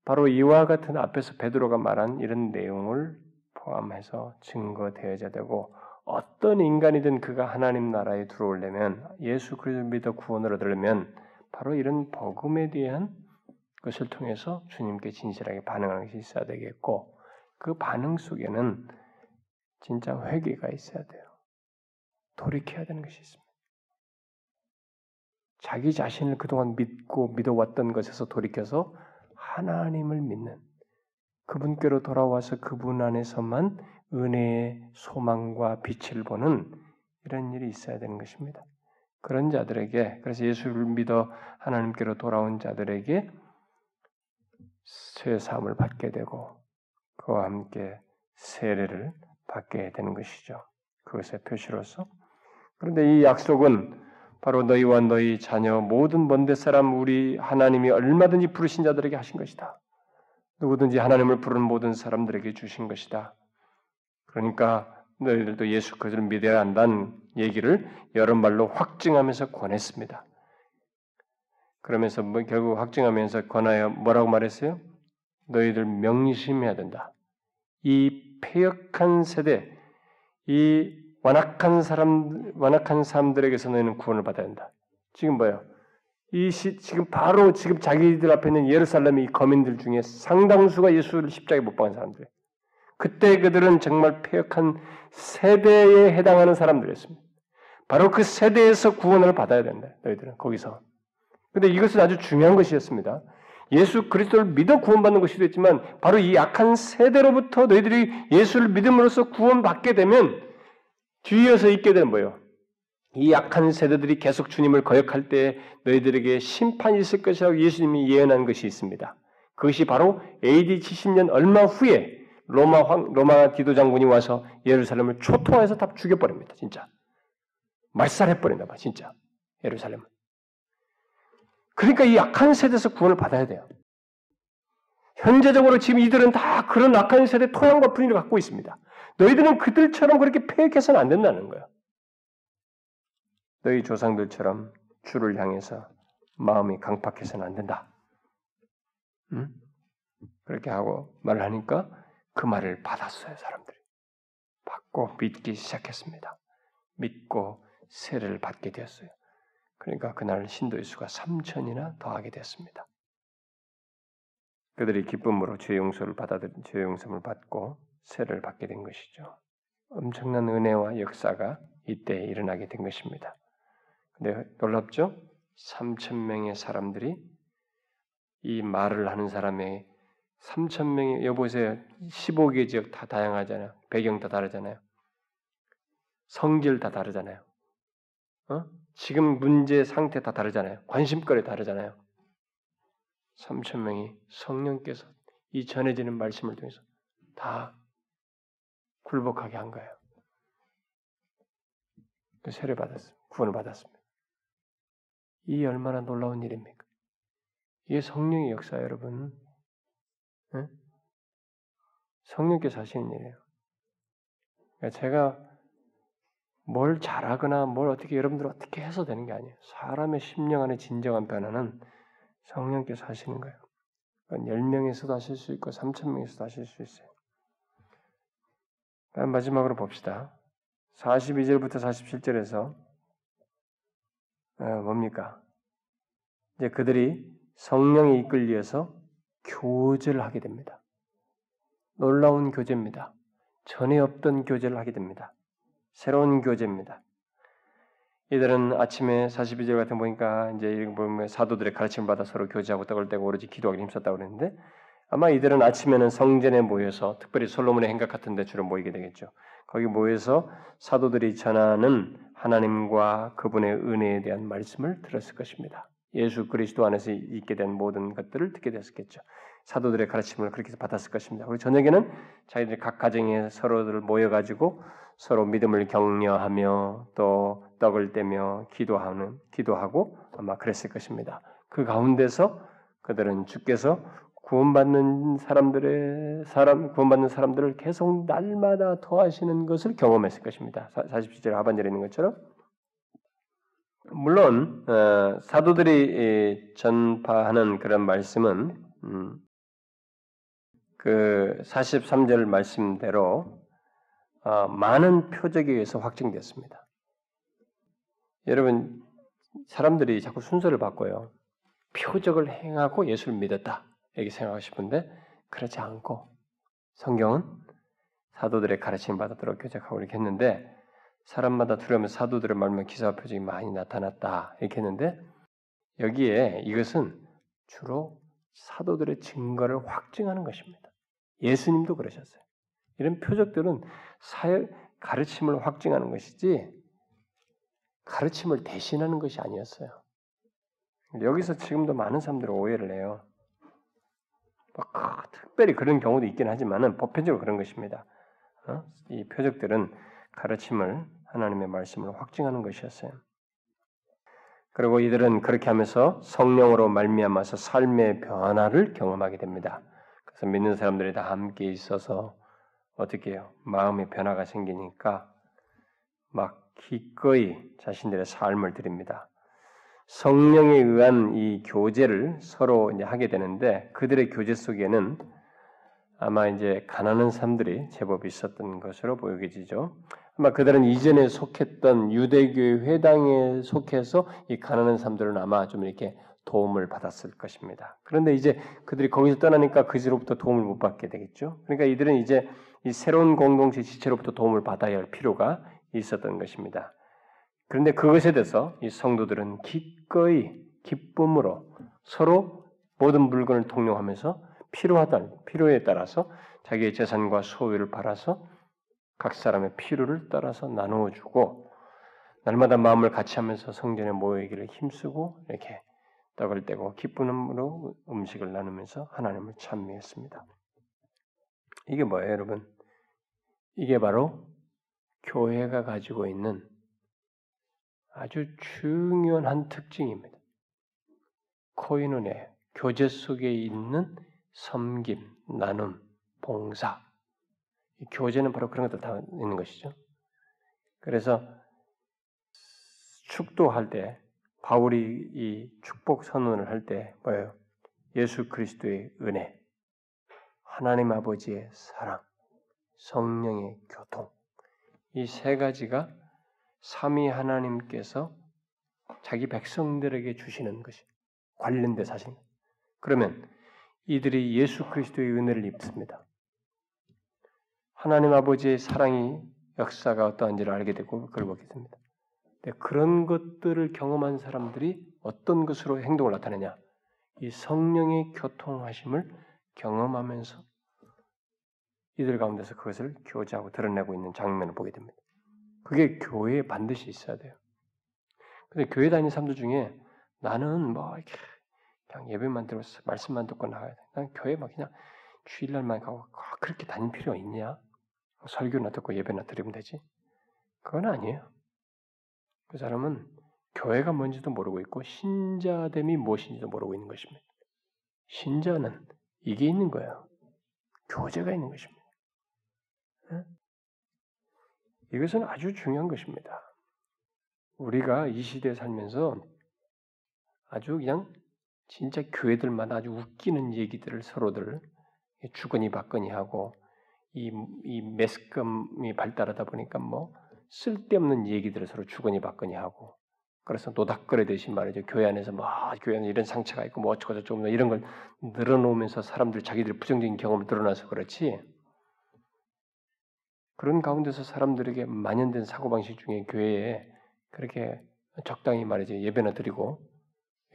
바로 이와 같은 앞에서 베드로가 말한 이런 내용을 포함해서 증거되어야 되고 어떤 인간이든 그가 하나님 나라에 들어오려면 예수 그리스도 믿어 구원을 얻으려면 바로 이런 복음에 대한 것을 통해서 주님께 진실하게 반응하는 것이 있어야 되겠고 그 반응 속에는 진짜 회개가 있어야 돼요. 돌이켜야 되는 것이 있습니다. 자기 자신을 그동안 믿고 믿어왔던 것에서 돌이켜서 하나님을 믿는 그분께로 돌아와서 그분 안에서만 은혜의 소망과 빛을 보는 이런 일이 있어야 되는 것입니다. 그런 자들에게 그래서 예수를 믿어 하나님께로 돌아온 자들에게 새 사함을 받게 되고 그와 함께 세례를 받게 되는 것이죠. 그것의 표시로서 그런데 이 약속은 바로 너희와 너희 자녀 모든 먼데 사람 우리 하나님이 얼마든지 부르신 자들에게 하신 것이다. 누구든지 하나님을 부르는 모든 사람들에게 주신 것이다. 그러니까 너희들도 예수 그리스도를 믿어야 한다는 얘기를 여러 말로 확증하면서 권했습니다. 그러면서 뭐 결국 확증하면서 권하여 뭐라고 말했어요? 너희들 명심해야 된다. 이 폐역한 세대, 이 완악한 사람 완악한 사람들에게서 너희는 구원을 받아야 한다. 지금 뭐예요? 이 시, 지금 바로 지금 자기들 앞에 있는 예루살렘의 거민들 중에 상당수가 예수를 십자가에 못 박은 사람들. 그때 그들은 정말 폐역한 세대에 해당하는 사람들이었습니다. 바로 그 세대에서 구원을 받아야 된다. 너희들은 거기서. 근데 이것은 아주 중요한 것이었습니다. 예수 그리스도를 믿어 구원받는 것이도 있지만 바로 이 약한 세대로부터 너희들이 예수를 믿음으로써 구원받게 되면 뒤이어서 있게 되는 뭐예요? 이 약한 세대들이 계속 주님을 거역할 때 너희들에게 심판이 있을 것이라고 예수님이 예언한 것이 있습니다. 그것이 바로 AD 70년 얼마 후에 로마 황, 로마 디도 장군이 와서 예루살렘을 초토화해서 다 죽여버립니다. 진짜 말살해버린다 봐 진짜 예루살렘을. 그러니까 이 약한 세대에서 구원을 받아야 돼요. 현재적으로 지금 이들은 다 그런 약한 세대 토양과 분위기를 갖고 있습니다. 너희들은 그들처럼 그렇게 폐역해서는 안 된다는 거예요. 너희 조상들처럼 주를 향해서 마음이 강팍해서는 안 된다. 응? 그렇게 하고 말을 하니까 그 말을 받았어요, 사람들이. 받고 믿기 시작했습니다. 믿고 세례를 받게 되었어요. 그러니까 그날 신도의 수가 3천이나 더하게 됐습니다. 그들이 기쁨으로 죄 용서를 받아들인 죄 용서를 받고 세례를 받게 된 것이죠. 엄청난 은혜와 역사가 이때 일어나게 된 것입니다. 근데 놀랍죠? 3천 명의 사람들이 이 말을 하는 사람의 3천 명의 여보세요. 15개 지역 다 다양하잖아요. 배경 다 다르잖아요. 성질 다 다르잖아요. 어? 지금 문제 상태 다 다르잖아요. 관심거리 다르잖아요. 3천 명이 성령께서 이 전해지는 말씀을 통해서 다 굴복하게 한 거예요. 그 세례 받았습니다. 구원을 받았습니다. 이 얼마나 놀라운 일입니까? 이게 성령의 역사 여러분. 네? 성령께서 하시는 일이에요. 그러니까 제가 뭘 잘하거나 뭘 어떻게 여러분들 어떻게 해서 되는 게 아니에요. 사람의 심령 안에 진정한 변화는 성령께서 하시는 거예요. 10명에서도 하실 수 있고 3천명에서도 하실 수 있어요. 마지막으로 봅시다. 42절부터 47절에서 어, 뭡니까? 이제 그들이 성령에 이끌려서 교제를 하게 됩니다. 놀라운 교제입니다. 전에 없던 교제를 하게 됩니다. 새로운 교제입니다. 이들은 아침에 42절 같은 보니까 이제 보면 사도들의 가르침을 받아 서로 교제하고 떡을 떼고 오로지 기도하기 힘썼다고 그랬는데 아마 이들은 아침에는 성전에 모여서 특별히 솔로몬의 행각 같은 데 주로 모이게 되겠죠. 거기 모여서 사도들이 전하는 하나님과 그분의 은혜에 대한 말씀을 들었을 것입니다. 예수 그리스도 안에서 있게 된 모든 것들을 듣게 됐겠죠. 사도들의 가르침을 그렇게 받았을 것입니다. 그리고 저녁에는 자기들 각 가정에 서로들 모여가지고 서로 믿음을 격려하며 또 떡을 떼며 기도하는 기도하고 아마 그랬을 것입니다. 그 가운데서 그들은 주께서 구원받는 사람들의 사람 구원받는 사람들을 계속 날마다 더하시는 것을 경험했을 것입니다. 47절 하반절에 있는 것처럼 물론 어, 사도들이 전파하는 그런 말씀은 음, 그 43절 말씀대로 어, 많은 표적에 의해서 확증됐습니다. 여러분 사람들이 자꾸 순서를 바꿔요. 표적을 행하고 예수를 믿었다 이렇게 생각하고 싶은데 그렇지 않고 성경은 사도들의 가르침 받아들어 교작하고 이렇게 했는데 사람마다 두려면 사도들의 말만 기사와 표적이 많이 나타났다 이렇게 했는데 여기에 이것은 주로 사도들의 증거를 확증하는 것입니다. 예수님도 그러셨어요. 이런 표적들은 사역 가르침을 확증하는 것이지 가르침을 대신하는 것이 아니었어요. 여기서 지금도 많은 사람들이 오해를 해요. 막, 특별히 그런 경우도 있긴 하지만은 보편적으로 그런 것입니다. 어? 이 표적들은 가르침을 하나님의 말씀을 확증하는 것이었어요. 그리고 이들은 그렇게 하면서 성령으로 말미암아서 삶의 변화를 경험하게 됩니다. 그래서 믿는 사람들이 다 함께 있어서 어떻게 해요? 마음의 변화가 생기니까 막 기꺼이 자신들의 삶을 드립니다. 성령에 의한 이 교제를 서로 이제 하게 되는데 그들의 교제 속에는 아마 이제 가난한 사람들이 제법 있었던 것으로 보여지죠. 아마 그들은 이전에 속했던 유대교의 회당에 속해서 이 가난한 사람들은 아마 좀 이렇게 도움을 받았을 것입니다. 그런데 이제 그들이 거기서 떠나니까 그지로부터 도움을 못 받게 되겠죠. 그러니까 이들은 이제 이 새로운 공동체 지체로부터 도움을 받아야 할 필요가 있었던 것입니다. 그런데 그것에 대해서 이 성도들은 기꺼이 기쁨으로 서로 모든 물건을 통용하면서 필요하다 필요에 따라서 자기의 재산과 소유를 팔아서 각 사람의 필요를 따라서 나누어 주고 날마다 마음을 같이 하면서 성전에 모이기를 힘쓰고 이렇게 떡을 떼고 기쁨으로 음식을 나누면서 하나님을 찬미했습니다. 이게 뭐예요, 여러분? 이게 바로 교회가 가지고 있는 아주 중요한 한 특징입니다. 코인원의 교제 속에 있는 섬김, 나눔, 봉사. 교제는 바로 그런 것들 다 있는 것이죠. 그래서 축도할 때 바울이 이 축복 선언을 할 때 뭐예요? 예수 그리스도의 은혜, 하나님 아버지의 사랑, 성령의 교통 이 세 가지가 삼위 하나님께서 자기 백성들에게 주시는 것이 관련된 사실. 그러면 이들이 예수 그리스도의 은혜를 입습니다. 하나님 아버지의 사랑이 역사가 어떠한지를 알게 되고 그걸 보게 됩니다. 네, 그런 것들을 경험한 사람들이 어떤 것으로 행동을 나타내냐? 이 성령의 교통하심을 경험하면서 이들 가운데서 그것을 교제하고 드러내고 있는 장면을 보게 됩니다. 그게 교회에 반드시 있어야 돼요. 근데 교회 다니는 사람들 중에 나는 뭐 그냥 예배만 들어서 말씀만 듣고 나가야 돼. 난 교회 막 그냥 주일날만 가고 아, 그렇게 다닐 필요가 있냐? 설교나 듣고 예배나 드리면 되지. 그건 아니에요. 그 사람은 교회가 뭔지도 모르고 있고 신자됨이 무엇인지도 모르고 있는 것입니다. 신자는 이게 있는 거예요. 교제가 있는 것입니다. 네? 이것은 아주 중요한 것입니다. 우리가 이 시대에 살면서 아주 그냥 진짜 교회들마다 아주 웃기는 얘기들을 서로들 주거니 받거니 하고 이, 이 매스컴이 발달하다 보니까 뭐 쓸데없는 얘기들을 서로 주거니 받거니 하고 그래서 노닥거려 대신 말이죠. 교회 안에서 뭐 아, 교회 안에 이런 상처가 있고 뭐 어쩌고 저쩌고 뭐 이런 걸 늘어놓으면서 사람들 자기들 부정적인 경험을 드러나서 그렇지 그런 가운데서 사람들에게 만연된 사고방식 중에 교회에 그렇게 적당히 말이죠. 예배나 드리고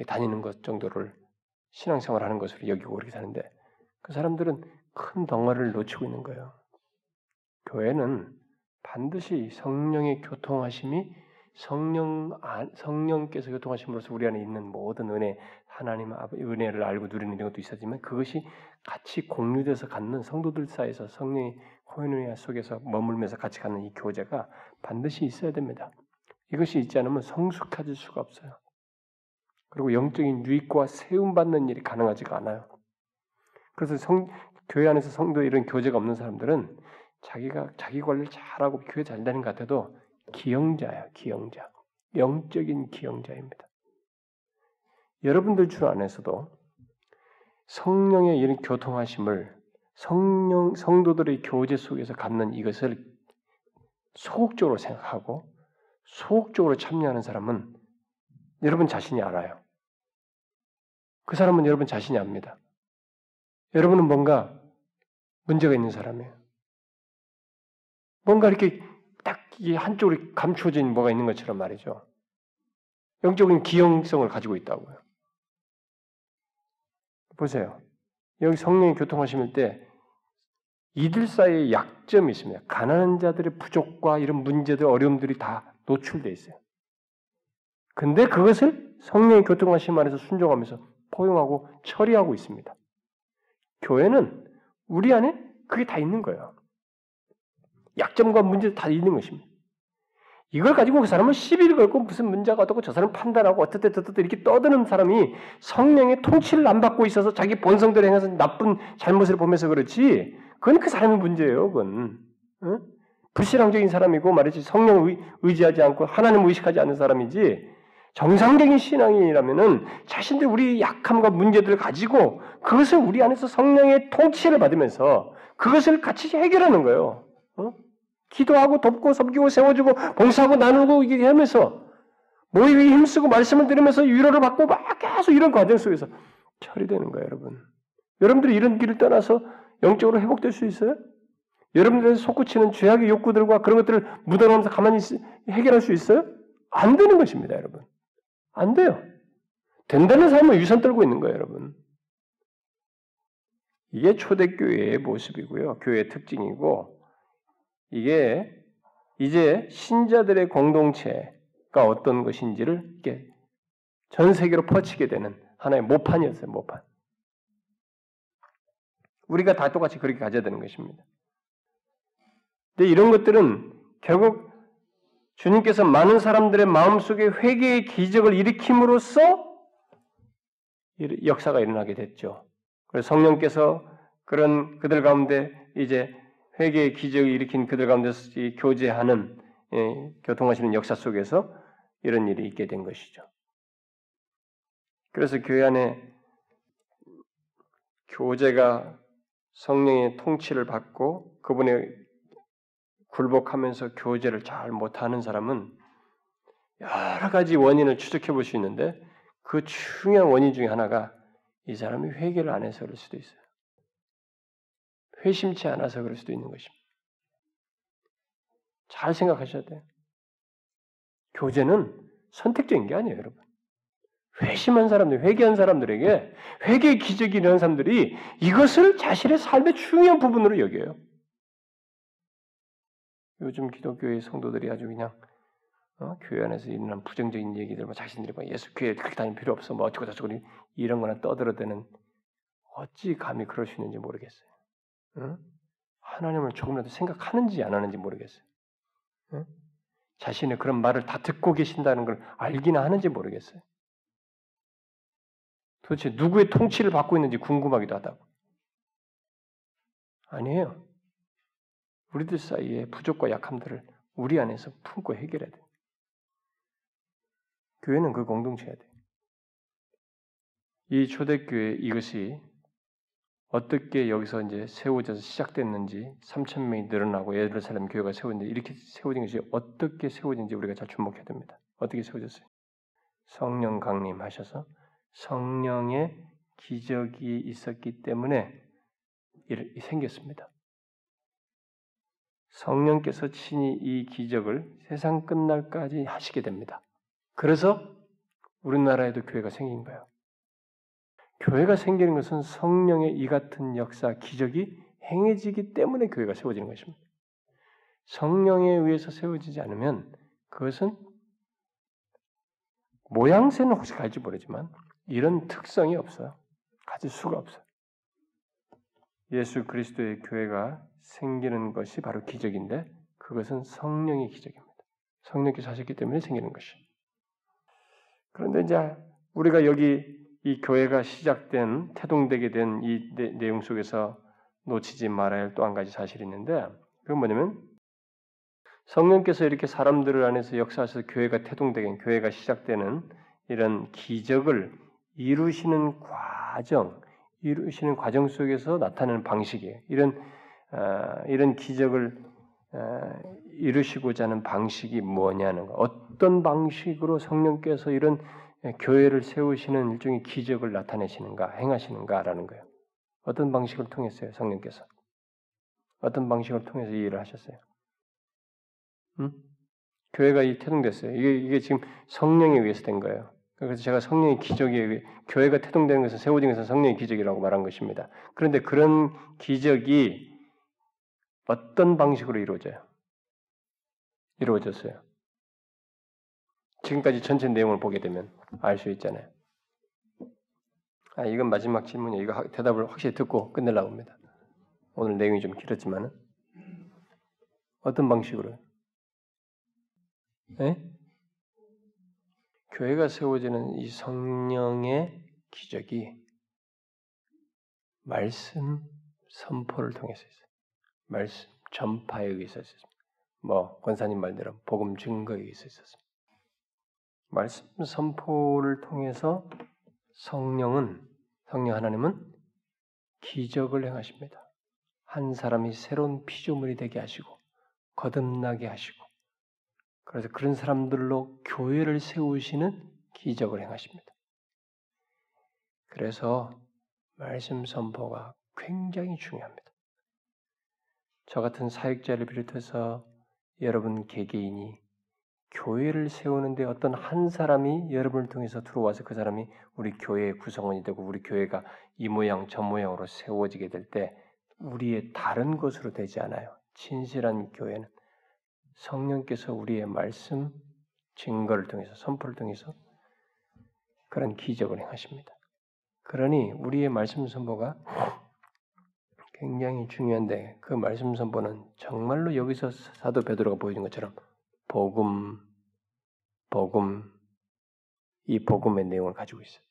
다니는 것 정도를 신앙생활 하는 것으로 여기고 그렇게 사는데 그 사람들은 큰 덩어리를 놓치고 있는 거예요. 교회는 반드시 성령의 교통하심이 성령 성령께서 교통하심으로써 우리 안에 있는 모든 은혜 하나님 은혜를 알고 누리는 이런 것도 있었지만 그것이 같이 공유돼서 갖는 성도들 사이에서 성령의 코인의 속에서 머물면서 같이 갖는 이 교제가 반드시 있어야 됩니다. 이것이 있지 않으면 성숙해질 수가 없어요. 그리고 영적인 유익과 세움 받는 일이 가능하지가 않아요. 그래서 성, 교회 안에서 성도 이런 교제가 없는 사람들은 자기가 자기 관리를 잘하고 교회 잘 되는 것 같아도 기영자야, 기영자. 영적인 기영자입니다. 여러분들 주 안에서도 성령의 이런 교통하심을 성령 성도들의 교제 속에서 갖는 이것을 소극적으로 생각하고 소극적으로 참여하는 사람은 여러분 자신이 알아요. 그 사람은 여러분 자신이 압니다. 여러분은 뭔가 문제가 있는 사람이에요. 뭔가 이렇게 딱 한쪽으로 감춰진 뭐가 있는 것처럼 말이죠. 영적인 기형성을 가지고 있다고요. 보세요. 여기 성령이 교통하심일 때 이들 사이에 약점이 있습니다. 가난한 자들의 부족과 이런 문제들, 어려움들이 다 노출되어 있어요. 근데 그것을 성령의 교통하심 안에서 순종하면서 포용하고 처리하고 있습니다. 교회는 우리 안에 그게 다 있는 거예요. 약점과 문제 다 있는 것입니다. 이걸 가지고 그 사람은 시비를 걸고 무슨 문제가 어떻고 저 사람 판단하고 어떻게 어떻게 이렇게 떠드는 사람이 성령의 통치를 안 받고 있어서 자기 본성대로 행해서 나쁜 잘못을 보면서 그렇지 그건 그 사람의 문제예요. 그건 어? 불신앙적인 사람이고 말이지 성령 의, 의지하지 않고 하나님 의식하지 않는 사람이지 정상적인 신앙인이라면은 자신들 우리 약함과 문제들을 가지고 그것을 우리 안에서 성령의 통치를 받으면서 그것을 같이 해결하는 거예요. 어? 기도하고 돕고 섬기고 세워주고 봉사하고 나누고 이게 하면서 모임에 힘쓰고 말씀을 들으면서 위로를 받고 막 계속 이런 과정 속에서 처리되는 거예요, 여러분. 여러분들이 이런 길을 떠나서 영적으로 회복될 수 있어요? 여러분들의 솟구치는 죄악의 욕구들과 그런 것들을 묻어놓으면서 가만히 해결할 수 있어요? 안 되는 것입니다, 여러분. 안 돼요. 된다는 사람은 위선 떨고 있는 거예요, 여러분. 이게 초대교회의 모습이고요. 교회의 특징이고, 이게 이제 신자들의 공동체가 어떤 것인지를 이게 전 세계로 퍼치게 되는 하나의 모판이었어요, 모판. 우리가 다 똑같이 그렇게 가져야 되는 것입니다. 근데 이런 것들은 결국 주님께서 많은 사람들의 마음속에 회개의 기적을 일으킴으로써 역사가 일어나게 됐죠. 그래서 성령께서 그런 그들 가운데 이제 회개의 기적을 일으킨 그들 가운데서 교제하는 예, 교통하시는 역사 속에서 이런 일이 있게 된 것이죠. 그래서 교회 안에 교제가 성령의 통치를 받고 그분의 굴복하면서 교제를 잘 못하는 사람은 여러 가지 원인을 추적해 볼 수 있는데 그 중요한 원인 중에 하나가 이 사람이 회개를 안 해서 그럴 수도 있어요. 회심치 않아서 그럴 수도 있는 것입니다. 잘 생각하셔야 돼요. 교제는 선택적인 게 아니에요, 여러분. 회심한 사람들, 회개한 사람들에게 회개의 기적이 일어난 사람들이 이것을 자신의 삶의 중요한 부분으로 여겨요. 요즘 기독교의 성도들이 아주 그냥 어? 교회 안에서 있는 부정적인 얘기들, 뭐 자신들이 뭐 예수 교회 그렇게 다닐 필요 없어, 뭐 어쩌고 저쩌고 이런 거나 떠들어대는 어찌 감히 그럴 수 있는지 모르겠어요. 어? 하나님을 조금이라도 생각하는지 안 하는지 모르겠어요. 어? 자신의 그런 말을 다 듣고 계신다는 걸 알기나 하는지 모르겠어요. 도대체 누구의 통치를 받고 있는지 궁금하기도 하다고. 아니에요. 우리들 사이에 부족과 약함들을 우리 안에서 품고 해결해야 돼. 교회는 그 공동체야 돼. 이 초대교회 이것이 어떻게 여기서 이제 세워져서 시작됐는지 3천 명이 늘어나고 예루살렘 교회가 세워졌는데 이렇게 세워진 것이 어떻게 세워진지 우리가 잘 주목해야 됩니다. 어떻게 세워졌어요? 성령 강림하셔서 성령의 기적이 있었기 때문에 생겼습니다. 성령께서 친히 이 기적을 세상 끝날까지 하시게 됩니다. 그래서 우리나라에도 교회가 생긴 거예요. 교회가 생기는 것은 성령의 이 같은 역사, 기적이 행해지기 때문에 교회가 세워지는 것입니다. 성령에 의해서 세워지지 않으면 그것은 모양새는 혹시 갈지 모르지만 이런 특성이 없어요. 가질 수가 없어요. 예수 그리스도의 교회가 생기는 것이 바로 기적인데 그것은 성령의 기적입니다. 성령께서 하셨기 때문에 생기는 것이. 그런데 이제 우리가 여기 이 교회가 시작된 태동되게 된 이 내용 속에서 놓치지 말아야 할 또 한 가지 사실이 있는데 그건 뭐냐면 성령께서 이렇게 사람들을 안에서 역사하셔서 교회가 태동되게 교회가 시작되는 이런 기적을 이루시는 과정, 이루시는 과정 속에서 나타나는 방식이에요. 이런 어, 이런 기적을 어, 이루시고자 하는 방식이 뭐냐는 거. 어떤 방식으로 성령께서 이런 교회를 세우시는 일종의 기적을 나타내시는가, 행하시는가라는 거예요. 어떤 방식을 통했어요, 성령께서? 어떤 방식을 통해서 이 일을 하셨어요? 음? 교회가 이 태동됐어요. 이게, 이게 지금 성령에 의해서 된 거예요. 그래서 제가 성령의 기적에 의해 교회가 태동되는 것은 세워진 것은 성령의 기적이라고 말한 것입니다. 그런데 그런 기적이 어떤 방식으로 이루어져요? 이루어졌어요. 지금까지 전체 내용을 보게 되면 알 수 있잖아요. 아, 이건 마지막 질문이에요. 이거 대답을 확실히 듣고 끝내려고 합니다. 오늘 내용이 좀 길었지만은. 어떤 방식으로? 네? 교회가 세워지는 이 성령의 기적이 말씀 선포를 통해서 있어요. 말씀 전파에 의해서 있었습니다. 뭐 권사님 말대로 복음 증거에 의해서 있었습니다. 말씀 선포를 통해서 성령은 성령 하나님은 기적을 행하십니다. 한 사람이 새로운 피조물이 되게 하시고 거듭나게 하시고 그래서 그런 사람들로 교회를 세우시는 기적을 행하십니다. 그래서 말씀 선포가 굉장히 중요합니다. 저 같은 사역자를 비롯해서 여러분 개개인이 교회를 세우는데 어떤 한 사람이 여러분을 통해서 들어와서 그 사람이 우리 교회의 구성원이 되고 우리 교회가 이 모양 저 모양으로 세워지게 될 때 우리의 다른 것으로 되지 않아요. 진실한 교회는 성령께서 우리의 말씀 증거를 통해서 선포를 통해서 그런 기적을 행하십니다. 그러니 우리의 말씀 선포가 굉장히 중요한데 그 말씀 선포는 정말로 여기서 사도 베드로가 보여준 것처럼 복음, 복음, 이 복음의 내용을 가지고 있어요.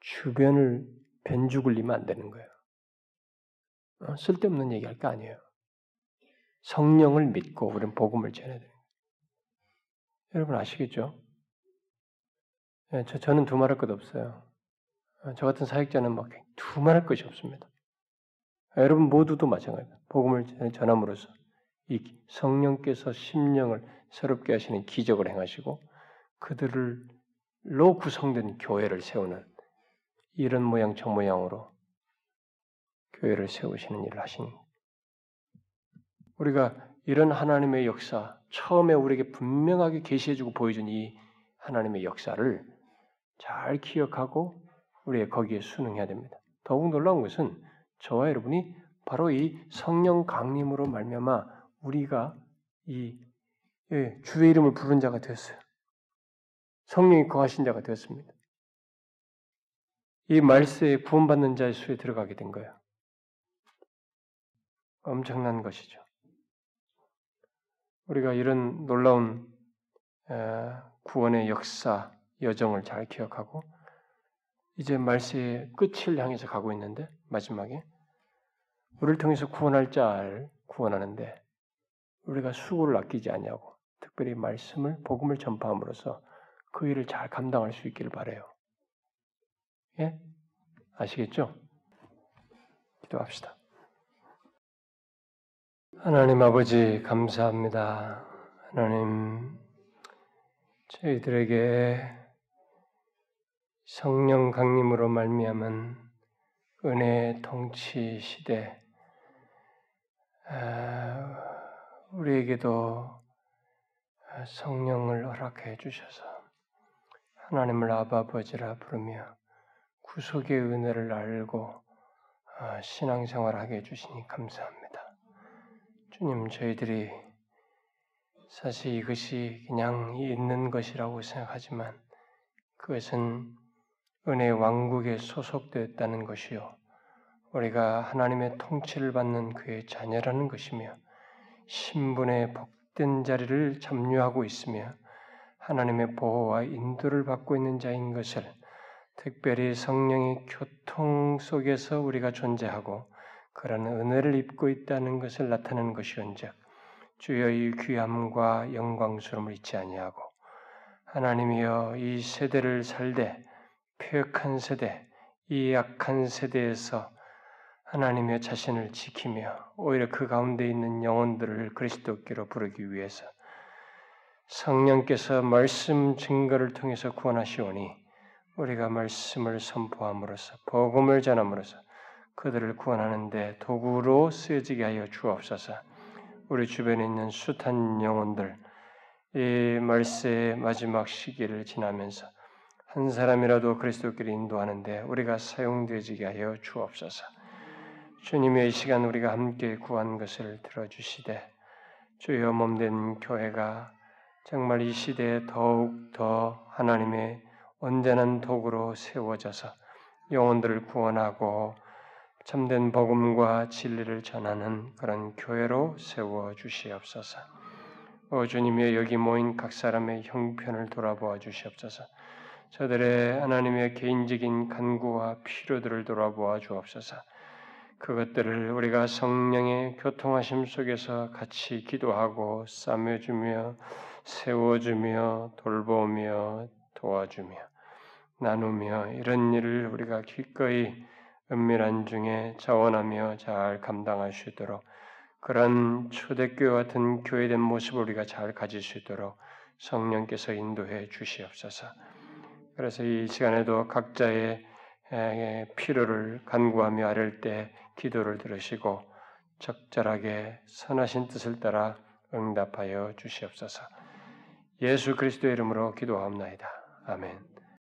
주변을 변주 굴리면 안 되는 거예요. 어, 쓸데없는 얘기할 거 아니에요. 성령을 믿고 우리는 복음을 전해야 돼요. 여러분 아시겠죠? 네, 저, 저는 두말할 것 없어요. 어, 저 같은 사역자는 막 두말할 것이 없습니다. 여러분 모두도 마찬가지입니다. 복음을 전함으로써 이 성령께서 심령을 새롭게 하시는 기적을 행하시고 그들로 구성된 교회를 세우는 이런 모양 저 모양으로 교회를 세우시는 일을 하신 우리가 이런 하나님의 역사 처음에 우리에게 분명하게 계시해주고 보여준 이 하나님의 역사를 잘 기억하고 우리가 거기에 순응해야 됩니다. 더욱 놀라운 것은 저와 여러분이 바로 이 성령 강림으로 말미암아 우리가 이 예, 주의 이름을 부른 자가 되었어요. 성령이 거하신 자가 되었습니다. 이 말세에 구원받는 자의 수에 들어가게 된 거예요. 엄청난 것이죠. 우리가 이런 놀라운 구원의 역사, 여정을 잘 기억하고 이제 말세의 끝을 향해서 가고 있는데 마지막에 우리를 통해서 구원할 자를 구원하는데 우리가 수고를 아끼지 않냐고 특별히 말씀을 복음을 전파함으로써 그 일을 잘 감당할 수 있기를 바래요. 예? 아시겠죠? 기도합시다. 하나님 아버지 감사합니다. 하나님 저희들에게 성령 강림으로 말미암은 은혜 통치 시대 아, 우리에게도 성령을 허락해 주셔서 하나님을 아바 아버지라 부르며 구속의 은혜를 알고 아, 신앙생활하게 해주시니 감사합니다. 주님 저희들이 사실 이것이 그냥 있는 것이라고 생각하지만 그것은 은혜 왕국에 소속되었다는 것이요 우리가 하나님의 통치를 받는 그의 자녀라는 것이며 신분의 복된 자리를 점유하고 있으며 하나님의 보호와 인도를 받고 있는 자인 것을 특별히 성령의 교통 속에서 우리가 존재하고 그런 은혜를 입고 있다는 것을 나타내는 것이온즉 주여 의 귀함과 영광스러움을 잊지 아니하고 하나님이여 이 세대를 살되 폐역한 세대, 이 약한 세대에서 하나님의 자신을 지키며 오히려 그 가운데 있는 영혼들을 그리스도께로 부르기 위해서 성령께서 말씀 증거를 통해서 구원하시오니 우리가 말씀을 선포함으로써 복음을 전함으로써 그들을 구원하는데 도구로 쓰여지게 하여 주옵소서. 우리 주변에 있는 숱한 영혼들 이 말세의 마지막 시기를 지나면서 한 사람이라도 그리스도끼리 인도하는데 우리가 사용되어지게 하여 주옵소서. 주님의 이 시간 우리가 함께 구한 것을 들어주시되 주여 몸된 교회가 정말 이 시대에 더욱 더 하나님의 온전한 도구로 세워져서 영혼들을 구원하고 참된 복음과 진리를 전하는 그런 교회로 세워 주시옵소서. 오 주님의 여기 모인 각 사람의 형편을 돌아보아 주시옵소서. 저들의 하나님의 개인적인 간구와 필요들을 돌아보아 주옵소서. 그것들을 우리가 성령의 교통하심 속에서 같이 기도하고 싸매주며 세워주며 돌보며 도와주며 나누며 이런 일을 우리가 기꺼이 은밀한 중에 자원하며 잘 감당할 수 있도록 그런 초대교회 같은 교회된 모습을 우리가 잘 가질 수 있도록 성령께서 인도해 주시옵소서. 그래서 이 시간에도 각자의 필요를 간구하며 아랠 때 기도를 들으시고 적절하게 선하신 뜻을 따라 응답하여 주시옵소서. 예수 그리스도의 이름으로 기도하옵나이다. 아멘.